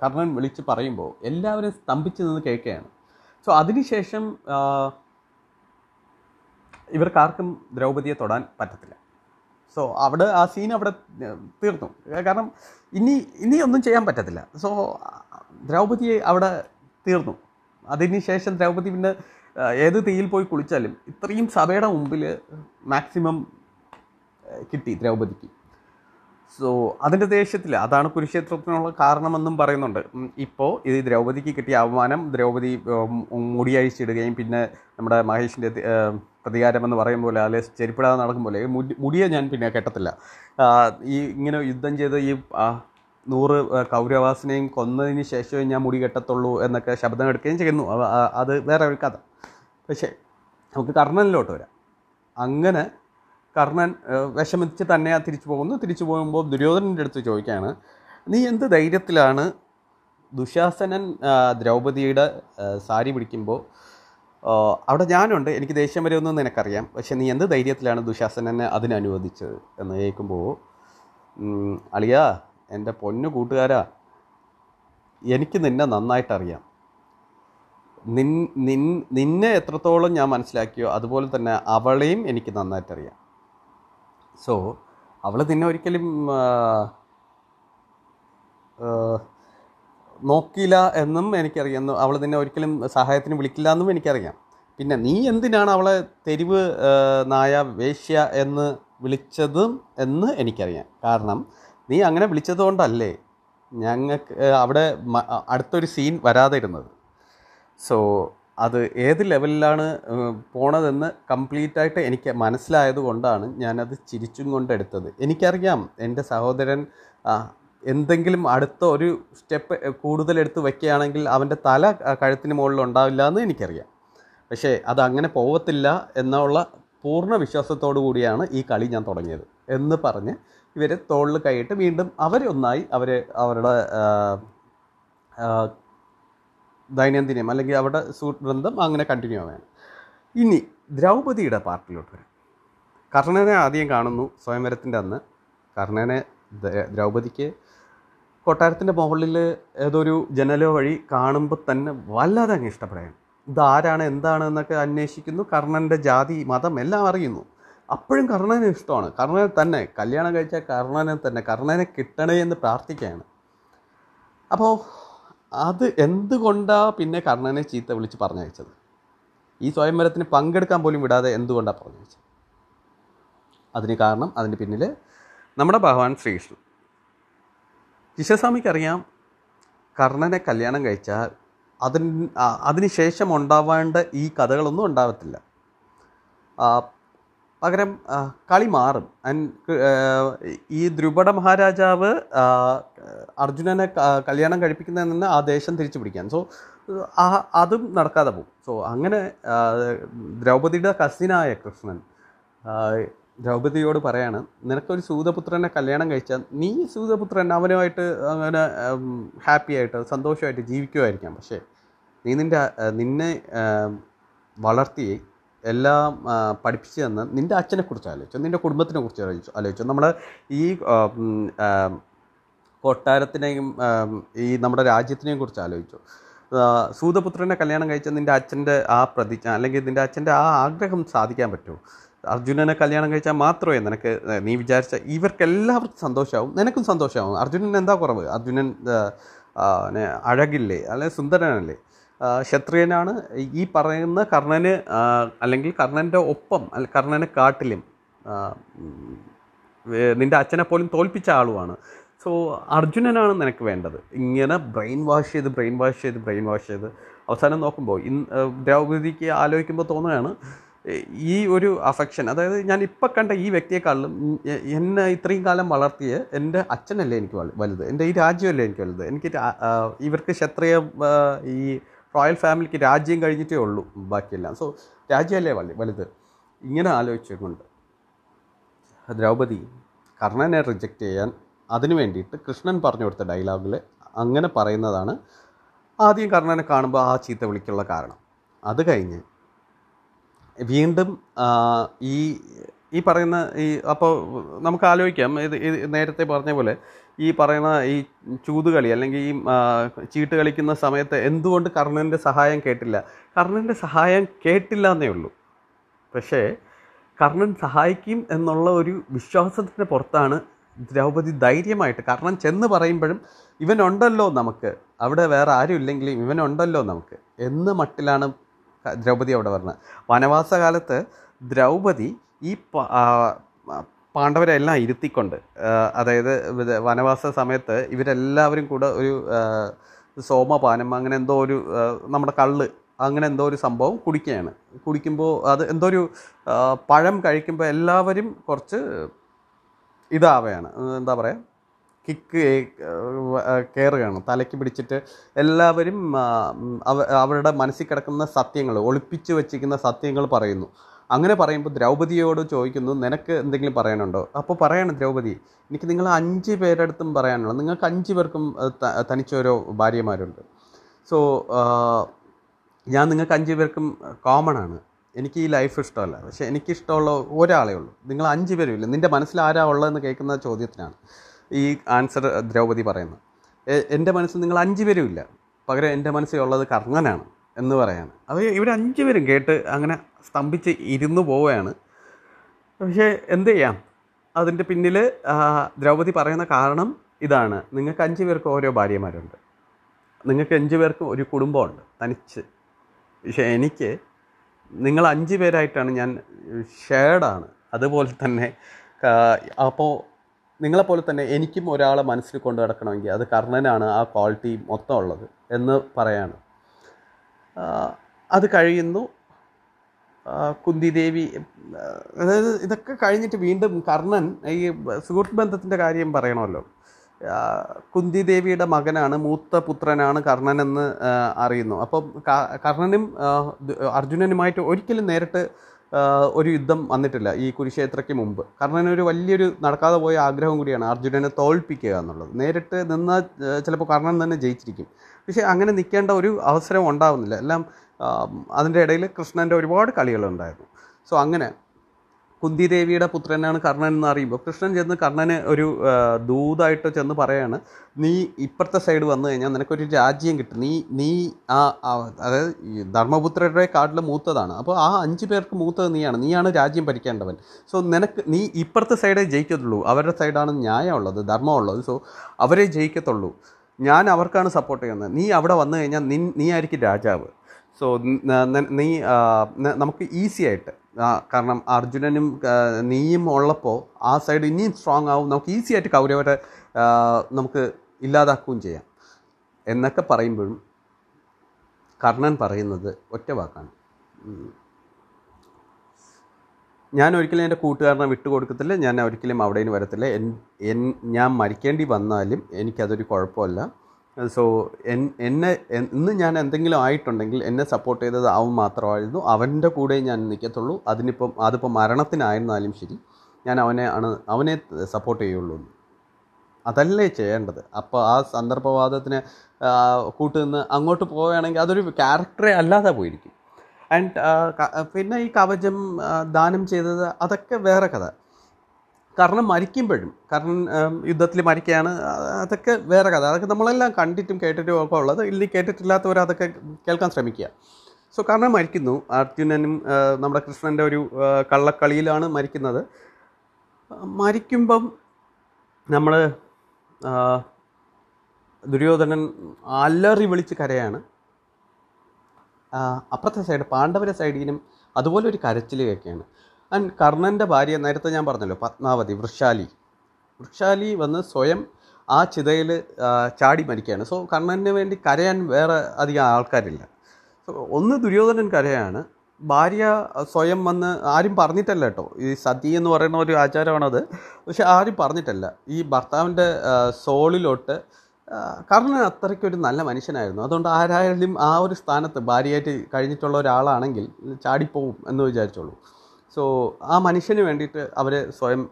കർണൻ വിളിച്ച് പറയുമ്പോൾ എല്ലാവരും സ്തംഭിച്ച് നിന്ന് കേൾക്കുകയാണ്. സോ അതിനുശേഷം ഇവർക്കാർക്കും ദ്രൗപതിയെ തൊടാൻ പറ്റത്തില്ല. സോ അവിടെ ആ സീൻ അവിടെ തീർന്നു. കാരണം ഇനി ഇനിയൊന്നും ചെയ്യാൻ പറ്റത്തില്ല. സോ ദ്രൗപതിയെ അവിടെ തീർന്നു. അതിന് ശേഷം ദ്രൗപദി പിന്നെ ഏത് തീയിൽ പോയി കുളിച്ചാലും ഇത്രയും സഭയുടെ മുമ്പിൽ മാക്സിമം കിട്ടി ദ്രൗപതിക്ക് സോ അതിന്റെ ദേഷ്യത്തിൽ അതാണ് കുരുക്ഷേത്രത്തിനുള്ള കാരണമെന്നും പറയുന്നുണ്ട്. ഇപ്പോൾ ഇത് ദ്രൗപതിക്ക് കിട്ടിയ അവമാനം ദ്രൗപതി മുടിയഴിച്ചിടുകയും പിന്നെ നമ്മുടെ മഹേഷിന്റെ പ്രതികാരമെന്ന് പറയും പോലെ അല്ലെ ചെരിപ്പിടാതെ നടക്കും പോലെ മുടിയെ ഞാൻ പിന്നെ കെട്ടത്തില്ല. ഈ ഇങ്ങനെ യുദ്ധം ചെയ്ത് ഈ നൂറ് കൗരവാസിനെയും കൊന്നതിന് ശേഷമേ ഞാൻ മുടി കെട്ടത്തുള്ളൂ എന്നൊക്കെ ശബ്ദം എടുക്കുകയും ചെയ്യുന്നു. അത് വേറെ ഒരു കഥ. പക്ഷേ നമുക്ക് കർണനിലോട്ട് വരാം. അങ്ങനെ കർണൻ വിഷമിച്ച് തന്നെ തിരിച്ചു പോകുന്നു. തിരിച്ചു പോകുമ്പോൾ ദുര്യോധനന്റെ അടുത്ത് ചോദിക്കുകയാണ് നീ എന്ത് ധൈര്യത്തിലാണ് ദുശാസനൻ ദ്രൗപതിയുടെ സാരി പിടിക്കുമ്പോൾ അവിടെ ഞാനുണ്ട് എനിക്ക് ദേഷ്യം ഒന്നും നിനക്കറിയാം പക്ഷെ നീ എന്ത് ധൈര്യത്തിലാണ് ദുശാസനനെ അതിനനുവദിച്ചത്? എന്ന് കേൾക്കുമ്പോൾ അളിയാ എന്റെ പൊന്നു കൂട്ടുകാരാ എനിക്ക് നിന്നെ നന്നായിട്ടറിയാം. നിൻ നിൻ നിന്നെ എത്രത്തോളം ഞാൻ മനസ്സിലാക്കിയോ അതുപോലെ തന്നെ അവളെയും എനിക്ക് നന്നായിട്ടറിയാം. സോ അവൾ നിന്നെ ഒരിക്കലും നോക്കിയില്ല എന്നും എനിക്കറിയാം. അവൾ നിന്നെ ഒരിക്കലും സഹായത്തിന് വിളിക്കില്ല എന്നും എനിക്കറിയാം. പിന്നെ നീ എന്തിനാണ് അവളെ തെരുവ് നായ വേശ്യ എന്ന് വിളിച്ചതും എന്ന് എനിക്കറിയാം. കാരണം നീ അങ്ങനെ വിളിച്ചതുകൊണ്ടല്ലേ ഞങ്ങൾക്ക് അവിടെ അടുത്തൊരു സീൻ വരാതെ ഇരുന്നത് സോ അത് ഏത് ലെവലിലാണ് പോണതെന്ന് കംപ്ലീറ്റ് ആയിട്ട് എനിക്ക് മനസ്സിലായത് കൊണ്ടാണ് ഞാനത് ചിരിച്ചും കൊണ്ടെടുത്തത് എനിക്കറിയാം എന്റെ സഹോദരൻ എന്തെങ്കിലും അടുത്ത ഒരു സ്റ്റെപ്പ് കൂടുതൽ എടുത്ത് വയ്ക്കുകയാണെങ്കിൽ അവന്റെ തല കഴുത്തിന് മുകളിൽ ഉണ്ടാവില്ല എന്ന് എനിക്കറിയാം. പക്ഷേ അത് അങ്ങനെ പോവത്തില്ല എന്നുള്ള പൂർണ വിശ്വാസത്തോടു കൂടിയാണ് ഈ കളി ഞാൻ തുടങ്ങിയത് എന്ന് പറഞ്ഞ് ഇവർ തോളിൽ കൈയിട്ട് വീണ്ടും അവരൊന്നായി അവർ അവരുടെ ദൈനംദിനം അല്ലെങ്കിൽ അവരുടെ ബന്ധം അങ്ങനെ കണ്ടിന്യൂ ആവുകയാണ്. ഇനി ദ്രൗപതിയുടെ പാർട്ടിലോട്ട് വരാം. കർണനെ ആദ്യം കാണുന്നു സ്വയംവരത്തിന്റെ അന്ന്. കർണനെ ദ്രൗപതിക്ക് കൊട്ടാരത്തിന്റെ മുകളിൽ ഏതൊരു ജനലോ വഴി കാണുമ്പോൾ തന്നെ വല്ലാതെ അങ്ങ് ഇഷ്ടപ്പെടുകയാണ്. ഇതാരാണ് എന്താണ് എന്നൊക്കെ അന്വേഷിക്കുന്നു. കർണന്റെ ജാതി മതം എല്ലാം അറിയുന്നു. അപ്പോഴും കർണനെ ഇഷ്ടമാണ്. കർണനെ തന്നെ കല്യാണം കഴിച്ച കർണനെ തന്നെ കർണനെ കിട്ടണേ എന്ന് പ്രാർത്ഥിക്കുകയാണ്. അപ്പോൾ അത് എന്തുകൊണ്ടാണ് പിന്നെ കർണനെ ചീത്ത വിളിച്ച് പറഞ്ഞയച്ചത്? ഈ സ്വയംവരത്തിന് പങ്കെടുക്കാൻ പോലും വിടാതെ എന്തുകൊണ്ടാണ് പറഞ്ഞയച്ചത്? അതിന് കാരണം അതിന് പിന്നിൽ നമ്മുടെ ഭഗവാൻ ശ്രീകൃഷ്ണൻ. അറിയാം കർണനെ കല്യാണം കഴിച്ചാൽ അതിന് അതിനുശേഷം ഉണ്ടാവേണ്ട ഈ കഥകളൊന്നും ഉണ്ടാവത്തില്ല. ആ, പകരം കളി മാറും. ഈ ദ്രുപട മഹാരാജാവ് അർജുനനെ കല്യാണം കഴിപ്പിക്കുന്നതിൽ നിന്ന് ആ ദേശം തിരിച്ചു പിടിക്കാൻ. സോ അതും നടക്കാതെ പോകും. സോ അങ്ങനെ ദ്രൗപതിയുടെ കസിനായ കൃഷ്ണൻ ദ്രൗപതിയോട് പറയാണ് നിനക്കൊരു സൂതപുത്രനെ കല്യാണം കഴിച്ചാൽ നീ സൂതപുത്രൻ അവനുമായിട്ട് അങ്ങനെ ഹാപ്പി ആയിട്ട് സന്തോഷമായിട്ട് ജീവിക്കുമായിരിക്കാം. പക്ഷേ നീ നിന്റെ നിന്നെ വളർത്തി എല്ലാം പഠിപ്പിച്ചു തന്ന നിന്റെ അച്ഛനെക്കുറിച്ച് ആലോചിച്ചു നിന്റെ കുടുംബത്തിനെ കുറിച്ച് ആലോചിച്ചു ആലോചിച്ചു. നമ്മൾ ഈ കൊട്ടാരത്തിനെയും ഈ നമ്മുടെ രാജ്യത്തിനെയും കുറിച്ച് ആലോചിച്ചു. സൂതപുത്രനെ കല്യാണം കഴിച്ച നിന്റെ അച്ഛന്റെ ആ പ്രതിജ്ഞ അല്ലെങ്കിൽ നിന്റെ അച്ഛന്റെ ആ ആഗ്രഹം സാധിക്കാൻ പറ്റുമോ അർജുനനെ കല്യാണം കഴിച്ചാൽ മാത്രമേ നിനക്ക് നീ വിചാരിച്ച ഇവർക്കെല്ലാവർക്കും സന്തോഷമാവും നിനക്കും സന്തോഷമാവും അർജുനൻ എന്താ കുറവ്? അർജുനൻ അഴകില്ലേ അല്ലെ സുന്ദരനല്ലേ? ക്ഷത്രിയനാണ്. ഈ പറയുന്ന കർണന് അല്ലെങ്കിൽ കർണന്റെ ഒപ്പം അല്ല കർണനെ കാട്ടിലും നിന്റെ അച്ഛനെ പോലും തോൽപ്പിച്ച ആളുമാണ്. സോ അർജുനനാണ് നിനക്ക് വേണ്ടത്. ഇങ്ങനെ ബ്രെയിൻ വാഷ് ചെയ്ത് ബ്രെയിൻ വാഷ് ചെയ്ത് ബ്രെയിൻ വാഷ് ചെയ്ത്. അവസാനം നോക്കുമ്പോൾ ഇൻ ദ്രൗപതിക്ക് ആലോചിക്കുമ്പോൾ തോന്നുകയാണ് ഈ ഒരു അഫെക്ഷൻ അതായത് ഞാൻ ഇപ്പം കണ്ട ഈ വ്യക്തിയെക്കാളും ഉം എ- എന്നെ ഇത്രയും കാലം വളർത്തിയ എന്റെ അച്ഛനല്ലേ എനിക്ക് വലുത്. എന്റെ ഈ രാജ്യമല്ലേ എനിക്ക് വലുത്. എനിക്ക് ഇവർക്ക് ക്ഷത്രിയ ഈ റോയൽ ഫാമിലിക്ക് രാജ്യം കഴിഞ്ഞിട്ടേ ഉള്ളൂ ബാക്കിയെല്ലാം. സോ രാജ്യമല്ലേ വലു വലുത്? ഇങ്ങനെ ആലോചിച്ചുകൊണ്ട് ദ്രൗപദി കർണനെ റിജക്റ്റ് ചെയ്യാൻ അതിനു വേണ്ടിയിട്ട് കൃഷ്ണൻ പറഞ്ഞു കൊടുത്ത ഡയലോഗിൽ അങ്ങനെ പറയുന്നതാണ് ആദ്യം കർണനെ കാണുമ്പോൾ ആ ചീത്ത വിളിക്കുള്ള കാരണം. അത് കഴിഞ്ഞ് വീണ്ടും ഈ ഈ പറയുന്ന ഈ അപ്പോൾ നമുക്ക് ആലോചിക്കാം. ഇത് ഇത് നേരത്തെ പറഞ്ഞ പോലെ ഈ പറയുന്ന ഈ ചൂതുകളി അല്ലെങ്കിൽ ഈ ചീട്ട് കളിക്കുന്ന സമയത്ത് എന്തുകൊണ്ട് കർണന്റെ സഹായം കേട്ടില്ല? കർണന്റെ സഹായം കേട്ടില്ല എന്നേ ഉള്ളൂ. പക്ഷേ കർണൻ സഹായിക്കും എന്നുള്ള ഒരു വിശ്വാസത്തിന്റെ പുറത്താണ് ദ്രൗപദി ധൈര്യമായിട്ട് കർണൻ ചെന്ന് പറയുമ്പോഴും ഇവനുണ്ടല്ലോ നമുക്ക്. അവിടെ വേറെ ആരും ഇല്ലെങ്കിലും ഇവനുണ്ടല്ലോ നമുക്ക്. എന്ന മട്ടിലാണ് ദ്രൗപദി അവിടെ പറഞ്ഞത്. വനവാസകാലത്ത് ദ്രൗപദി ഈ പാണ്ഡവരെല്ലാം ഇരുത്തിക്കൊണ്ട് അതായത് വനവാസ സമയത്ത് ഇവരെല്ലാവരും കൂടെ ഒരു സോമപാനം അങ്ങനെ എന്തോ ഒരു നമ്മുടെ കള്ള് അങ്ങനെ എന്തോ ഒരു സംഭവം കുടിക്കുകയാണ്. കുടിക്കുമ്പോൾ അത് എന്തോ ഒരു പഴം കഴിക്കുമ്പോൾ എല്ലാവരും കുറച്ച് ഇതാവുകയാണ് എന്താ പറയുക കിക്ക് കയറുകയാണ് തലയ്ക്ക് പിടിച്ചിട്ട് എല്ലാവരും അവ- അവരുടെ മനസ്സിൽ കിടക്കുന്ന സത്യങ്ങൾ ഒളിപ്പിച്ച് വെച്ചിരിക്കുന്ന സത്യങ്ങൾ പറയുന്നു. അങ്ങനെ പറയുമ്പോൾ ദ്രൗപതിയോട് ചോദിക്കുന്നു നിനക്ക് എന്തെങ്കിലും പറയാനുണ്ടോ? അപ്പോൾ പറയണം ദ്രൗപതി എനിക്ക് നിങ്ങൾ അഞ്ച് പേരെടുത്തും പറയാനുള്ളത് നിങ്ങൾക്ക് അഞ്ച് പേർക്കും തനിച്ചോരോ ഭാര്യമാരുണ്ട്. സോ ഞാൻ നിങ്ങൾക്ക് അഞ്ച് പേർക്കും കോമൺ ആണ്. എനിക്ക് ഈ ലൈഫ് ഇഷ്ടമല്ല. പക്ഷേ എനിക്കിഷ്ടമുള്ള ഒരാളേ ഉള്ളൂ. നിങ്ങൾ അഞ്ച് പേരും ഇല്ല. നിന്റെ മനസ്സിൽ ആരാ ഉള്ളതെന്ന് കേൾക്കുന്ന ചോദ്യത്തിനാണ് ഈ ആൻസർ ദ്രൗപതി പറയുന്നത്. എന്റെ മനസ്സിൽ നിങ്ങൾ അഞ്ച് പേരും ഇല്ല. പകരം എന്റെ മനസ്സിൽ ഉള്ളത് കർണനാണ്. എന്ന് പറയാണ് അത് ഇവർ അഞ്ച് പേരും കേട്ട് അങ്ങനെ സ്തംഭിച്ച് ഇരുന്നു പോവുകയാണ്. പക്ഷേ എന്ത് ചെയ്യാം? അതിന്റെ പിന്നിൽ ദ്രൗപദി പറയുന്ന കാരണം ഇതാണ്. നിങ്ങൾക്ക് അഞ്ച് പേർക്ക് ഓരോ ഭാര്യമാരുണ്ട്. നിങ്ങൾക്ക് അഞ്ച് പേർക്ക് ഒരു കുടുംബമുണ്ട്. തനിച്ച്. പക്ഷേ എനിക്ക് നിങ്ങൾ അഞ്ച് പേരായിട്ടാണ് ഞാൻ ഷെയർഡാണ്. അതുപോലെ തന്നെ അപ്പോൾ നിങ്ങളെപ്പോലെ തന്നെ എനിക്കും ഒരാളെ മനസ്സിൽ കൊണ്ടു നടക്കണമെങ്കിൽ അത് കർണനാണ് ആ ക്വാളിറ്റി മൊത്തം ഉള്ളത് എന്ന് പറയാണ്. അത് കഴിയുന്നു. കുന്തിദേവി അതായത് ഇതൊക്കെ കഴിഞ്ഞിട്ട് വീണ്ടും കർണൻ ഈ സുഹൃത്ത് ബന്ധത്തിന്റെ കാര്യം പറയണമല്ലോ. കുന്തിദേവിയുടെ മകനാണ് മൂത്ത പുത്രനാണ് കർണൻ എന്ന് അറിയുന്നു. അപ്പം കർണനും അർജുനനുമായിട്ട് ഒരിക്കലും നേരിട്ട് ഒരു യുദ്ധം വന്നിട്ടില്ല ഈ കുരുക്ഷേത്രയ്ക്ക് മുമ്പ്. കർണനൊരു ഒരു വലിയൊരു നടക്കാതെ പോയ ആഗ്രഹം കൂടിയാണ് അർജുനനെ തോൽപ്പിക്കുക എന്നുള്ളത്. നേരിട്ട് നിന്നാൽ ചിലപ്പോൾ കർണൻ തന്നെ ജയിച്ചിരിക്കും. പക്ഷേ അങ്ങനെ നിൽക്കേണ്ട ഒരു അവസരം ഉണ്ടാവുന്നില്ല. എല്ലാം അതിന്റെ ഇടയിൽ കൃഷ്ണന്റെ ഒരുപാട് കളികളുണ്ടായിരുന്നു. സോ അങ്ങനെ കുന്തിദേവിയുടെ പുത്രനാണ് കർണൻ എന്ന് അറിയുമ്പോൾ കൃഷ്ണൻ ചെന്ന് കർണന് ഒരു ദൂതായിട്ട് ചെന്ന് പറയാണ് നീ ഇപ്പുറത്തെ സൈഡ് വന്നു കഴിഞ്ഞാൽ നിനക്കൊരു രാജ്യം കിട്ടും. നീ നീ ആ അതായത് ധർമ്മപുത്രരുടെ കാട്ടിൽ മൂത്തതാണ്. അപ്പോൾ ആ അഞ്ച് പേർക്ക് മൂത്തത് നീയാണ്. നീയാണ് രാജ്യം ഭരിക്കേണ്ടവൻ. സോ നിനക്ക് നീ ഇപ്പുറത്തെ സൈഡേ ജയിക്കത്തുള്ളൂ. അവരുടെ സൈഡാണ് ന്യായമുള്ളത് ധർമ്മമുള്ളത്. സോ അവരെ ജയിക്കത്തുള്ളൂ. ഞാൻ അവർക്കാണ് സപ്പോർട്ട് ചെയ്യുന്നത്. നീ അവിടെ വന്നു കഴിഞ്ഞാൽ നീ നീ ആയിരിക്കും രാജാവ്. സോ നീ നമുക്ക് ഈസി ആയിട്ട് കാരണം അർജുനനും നീയും ഉള്ളപ്പോൾ ആ സൈഡ് ഇനിയും സ്ട്രോങ് ആവും. നമുക്ക് ഈസി ആയിട്ട് കൗരവരെ നമുക്ക് ഇല്ലാതാക്കുകയും ചെയ്യാം. എന്നൊക്കെ പറയുമ്പോഴും കർണൻ പറയുന്നത് ഒറ്റ വാക്കാണ്. ഞാൻ ഒരിക്കലും എന്റെ കൂട്ടുകാരനെ വിട്ടുകൊടുക്കത്തില്ല ഞാൻ ഒരിക്കലും അവിടെ നിന്ന് വരത്തില്ല. എൻ ഞാൻ മരിക്കേണ്ടി വന്നാലും എനിക്കതൊരു കുഴപ്പമല്ല. സോ എൻ എന്നെ ഇന്ന് ഞാൻ എന്തെങ്കിലും ആയിട്ടുണ്ടെങ്കിൽ എന്നെ സപ്പോർട്ട് ചെയ്തത് അവൻ മാത്രമായിരുന്നു. അവന്റെ കൂടെ ഞാൻ നിൽക്കത്തുള്ളൂ. അതിനിപ്പം അതിപ്പോൾ മരണത്തിനായിരുന്നാലും ശരി ഞാൻ അവനെ ആണ് അവനെ സപ്പോർട്ട് ചെയ്യുള്ളൂ. അതല്ലേ ചെയ്യേണ്ടത്? അപ്പോൾ ആ സന്ദർഭവാദത്തിന് കൂട്ടുനിന്ന് അങ്ങോട്ട് പോവുകയാണെങ്കിൽ അതൊരു ക്യാരക്ടറെ അല്ലാതെ പോയിരിക്കും. ആൻഡ് പിന്നെ ഈ കവചം ദാനം ചെയ്തത് അതൊക്കെ വേറെ കഥ. കാരണം മരിക്കുമ്പോഴും കാരണം യുദ്ധത്തിൽ മരിക്കുകയാണ് അതൊക്കെ വേറെ കഥ. അതൊക്കെ നമ്മളെല്ലാം കണ്ടിട്ടും കേട്ടിട്ടും ഒക്കെ ഉള്ളത്. ഇല്ലെങ്കിൽ കേട്ടിട്ടില്ലാത്തവർ അതൊക്കെ കേൾക്കാൻ ശ്രമിക്കുക. സോ കാരണം മരിക്കുന്നു. അർജുനനും നമ്മുടെ കൃഷ്ണന്റെ ഒരു കള്ളക്കളിയിലാണ് മരിക്കുന്നത്. മരിക്കുമ്പം നമ്മൾ ദുര്യോധനൻ അലറി വിളിച്ച് കരയാണ്. അപ്പുറത്തെ സൈഡ് പാണ്ഡവരെ സൈഡിനും അതുപോലെ ഒരു കരച്ചിലൊക്കെയാണ് ആൻഡ് കർണന്റെ ഭാര്യ നേരത്തെ ഞാൻ പറഞ്ഞല്ലോ പത്മാവതി വൃക്ഷാലി വൃക്ഷാലി വന്ന് സ്വയം ആ ചിതയിൽ ചാടി മരിക്കുകയാണ്. സോ കർണന് വേണ്ടി കരയാൻ വേറെ അധികം ആൾക്കാരില്ല. സോ ഒന്ന് ദുര്യോധനൻ കരയാണ്. ഭാര്യ സ്വയം വന്ന് ആരും പറഞ്ഞിട്ടല്ല കേട്ടോ. ഈ സതി എന്ന് പറയുന്ന ഒരു ആചാരമാണത്. പക്ഷെ ആരും പറഞ്ഞിട്ടല്ല. ഈ ഭർത്താവിന്റെ സോളിലോട്ട് കർണൻ അത്രയ്ക്കൊരു നല്ല മനുഷ്യനായിരുന്നു. അതുകൊണ്ട് ആരായാലും ആ ഒരു സ്ഥാനത്ത് ഭാര്യയായിട്ട് കഴിഞ്ഞിട്ടുള്ള ഒരാളാണെങ്കിൽ ചാടിപ്പോവും എന്ന് വിചാരിച്ചോളൂ. സോ ആ മനുഷ്യന് വേണ്ടിയിട്ട് അവർ സ്വയം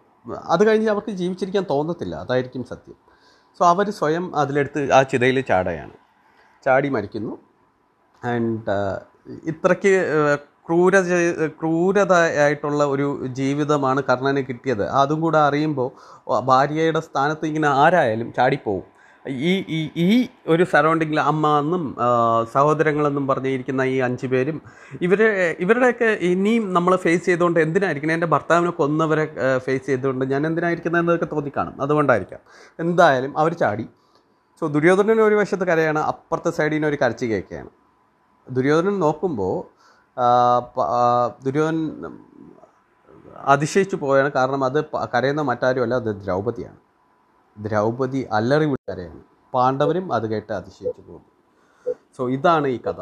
അത് കഴിഞ്ഞ് അവർക്ക് ജീവിച്ചിരിക്കാൻ തോന്നത്തില്ല. അതായിരിക്കും സത്യം. സോ അവർ സ്വയം അതിലെടുത്ത് ആ ചിതയിൽ ചാടയാണ് ചാടി മരിക്കുന്നു. ആൻഡ് ഇത്രയ്ക്ക് ക്രൂര ക്രൂരത ആയിട്ടുള്ള ഒരു ജീവിതമാണ് കർണന് കിട്ടിയത്. അതും കൂടെ അറിയുമ്പോൾ ഭാര്യയുടെ സ്ഥാനത്ത് ഇങ്ങനെ ആരായാലും ചാടിപ്പോവും. ഈ ഈ ഈ ഒരു സറൗണ്ടിങ്ങിൽ അമ്മ എന്നും സഹോദരങ്ങളെന്നും പറഞ്ഞിരിക്കുന്ന ഈ അഞ്ച് പേരും ഇവരെ ഇവരുടെയൊക്കെ ഇനിയും നമ്മൾ ഫേസ് ചെയ്തുകൊണ്ട് എന്തിനായിരിക്കണം? എന്റെ ഭർത്താവിനെ കൊന്നവരെ ഫേസ് ചെയ്തുകൊണ്ട് ഞാൻ എന്തിനായിരിക്കുന്നത് എന്നൊക്കെ തോന്നിക്കാണും. അതുകൊണ്ടായിരിക്കാം. എന്തായാലും അവർ ചാടി. സോ ദുര്യോധനൻ ഒരു വശത്ത് കരയാണ് അപ്പുറത്തെ സൈഡിൽ നിന്ന് ഒരു കരച്ചു കേൾക്കുകയാണ്. ദുര്യോധനൻ നോക്കുമ്പോൾ ദുര്യോധൻ അതിശയിച്ചു പോവുകയാണ്. കാരണം അത് കരയുന്ന മറ്റാരുമല്ല അത് ദ്രൗപദിയാണ് ദ്രൗപദി അല്ലറി വിളിക്കരയാണ് പാണ്ഡവരും അത് കേട്ട് അതിശയിച്ചു പോകുന്നു. സോ ഇതാണ് ഈ കഥ.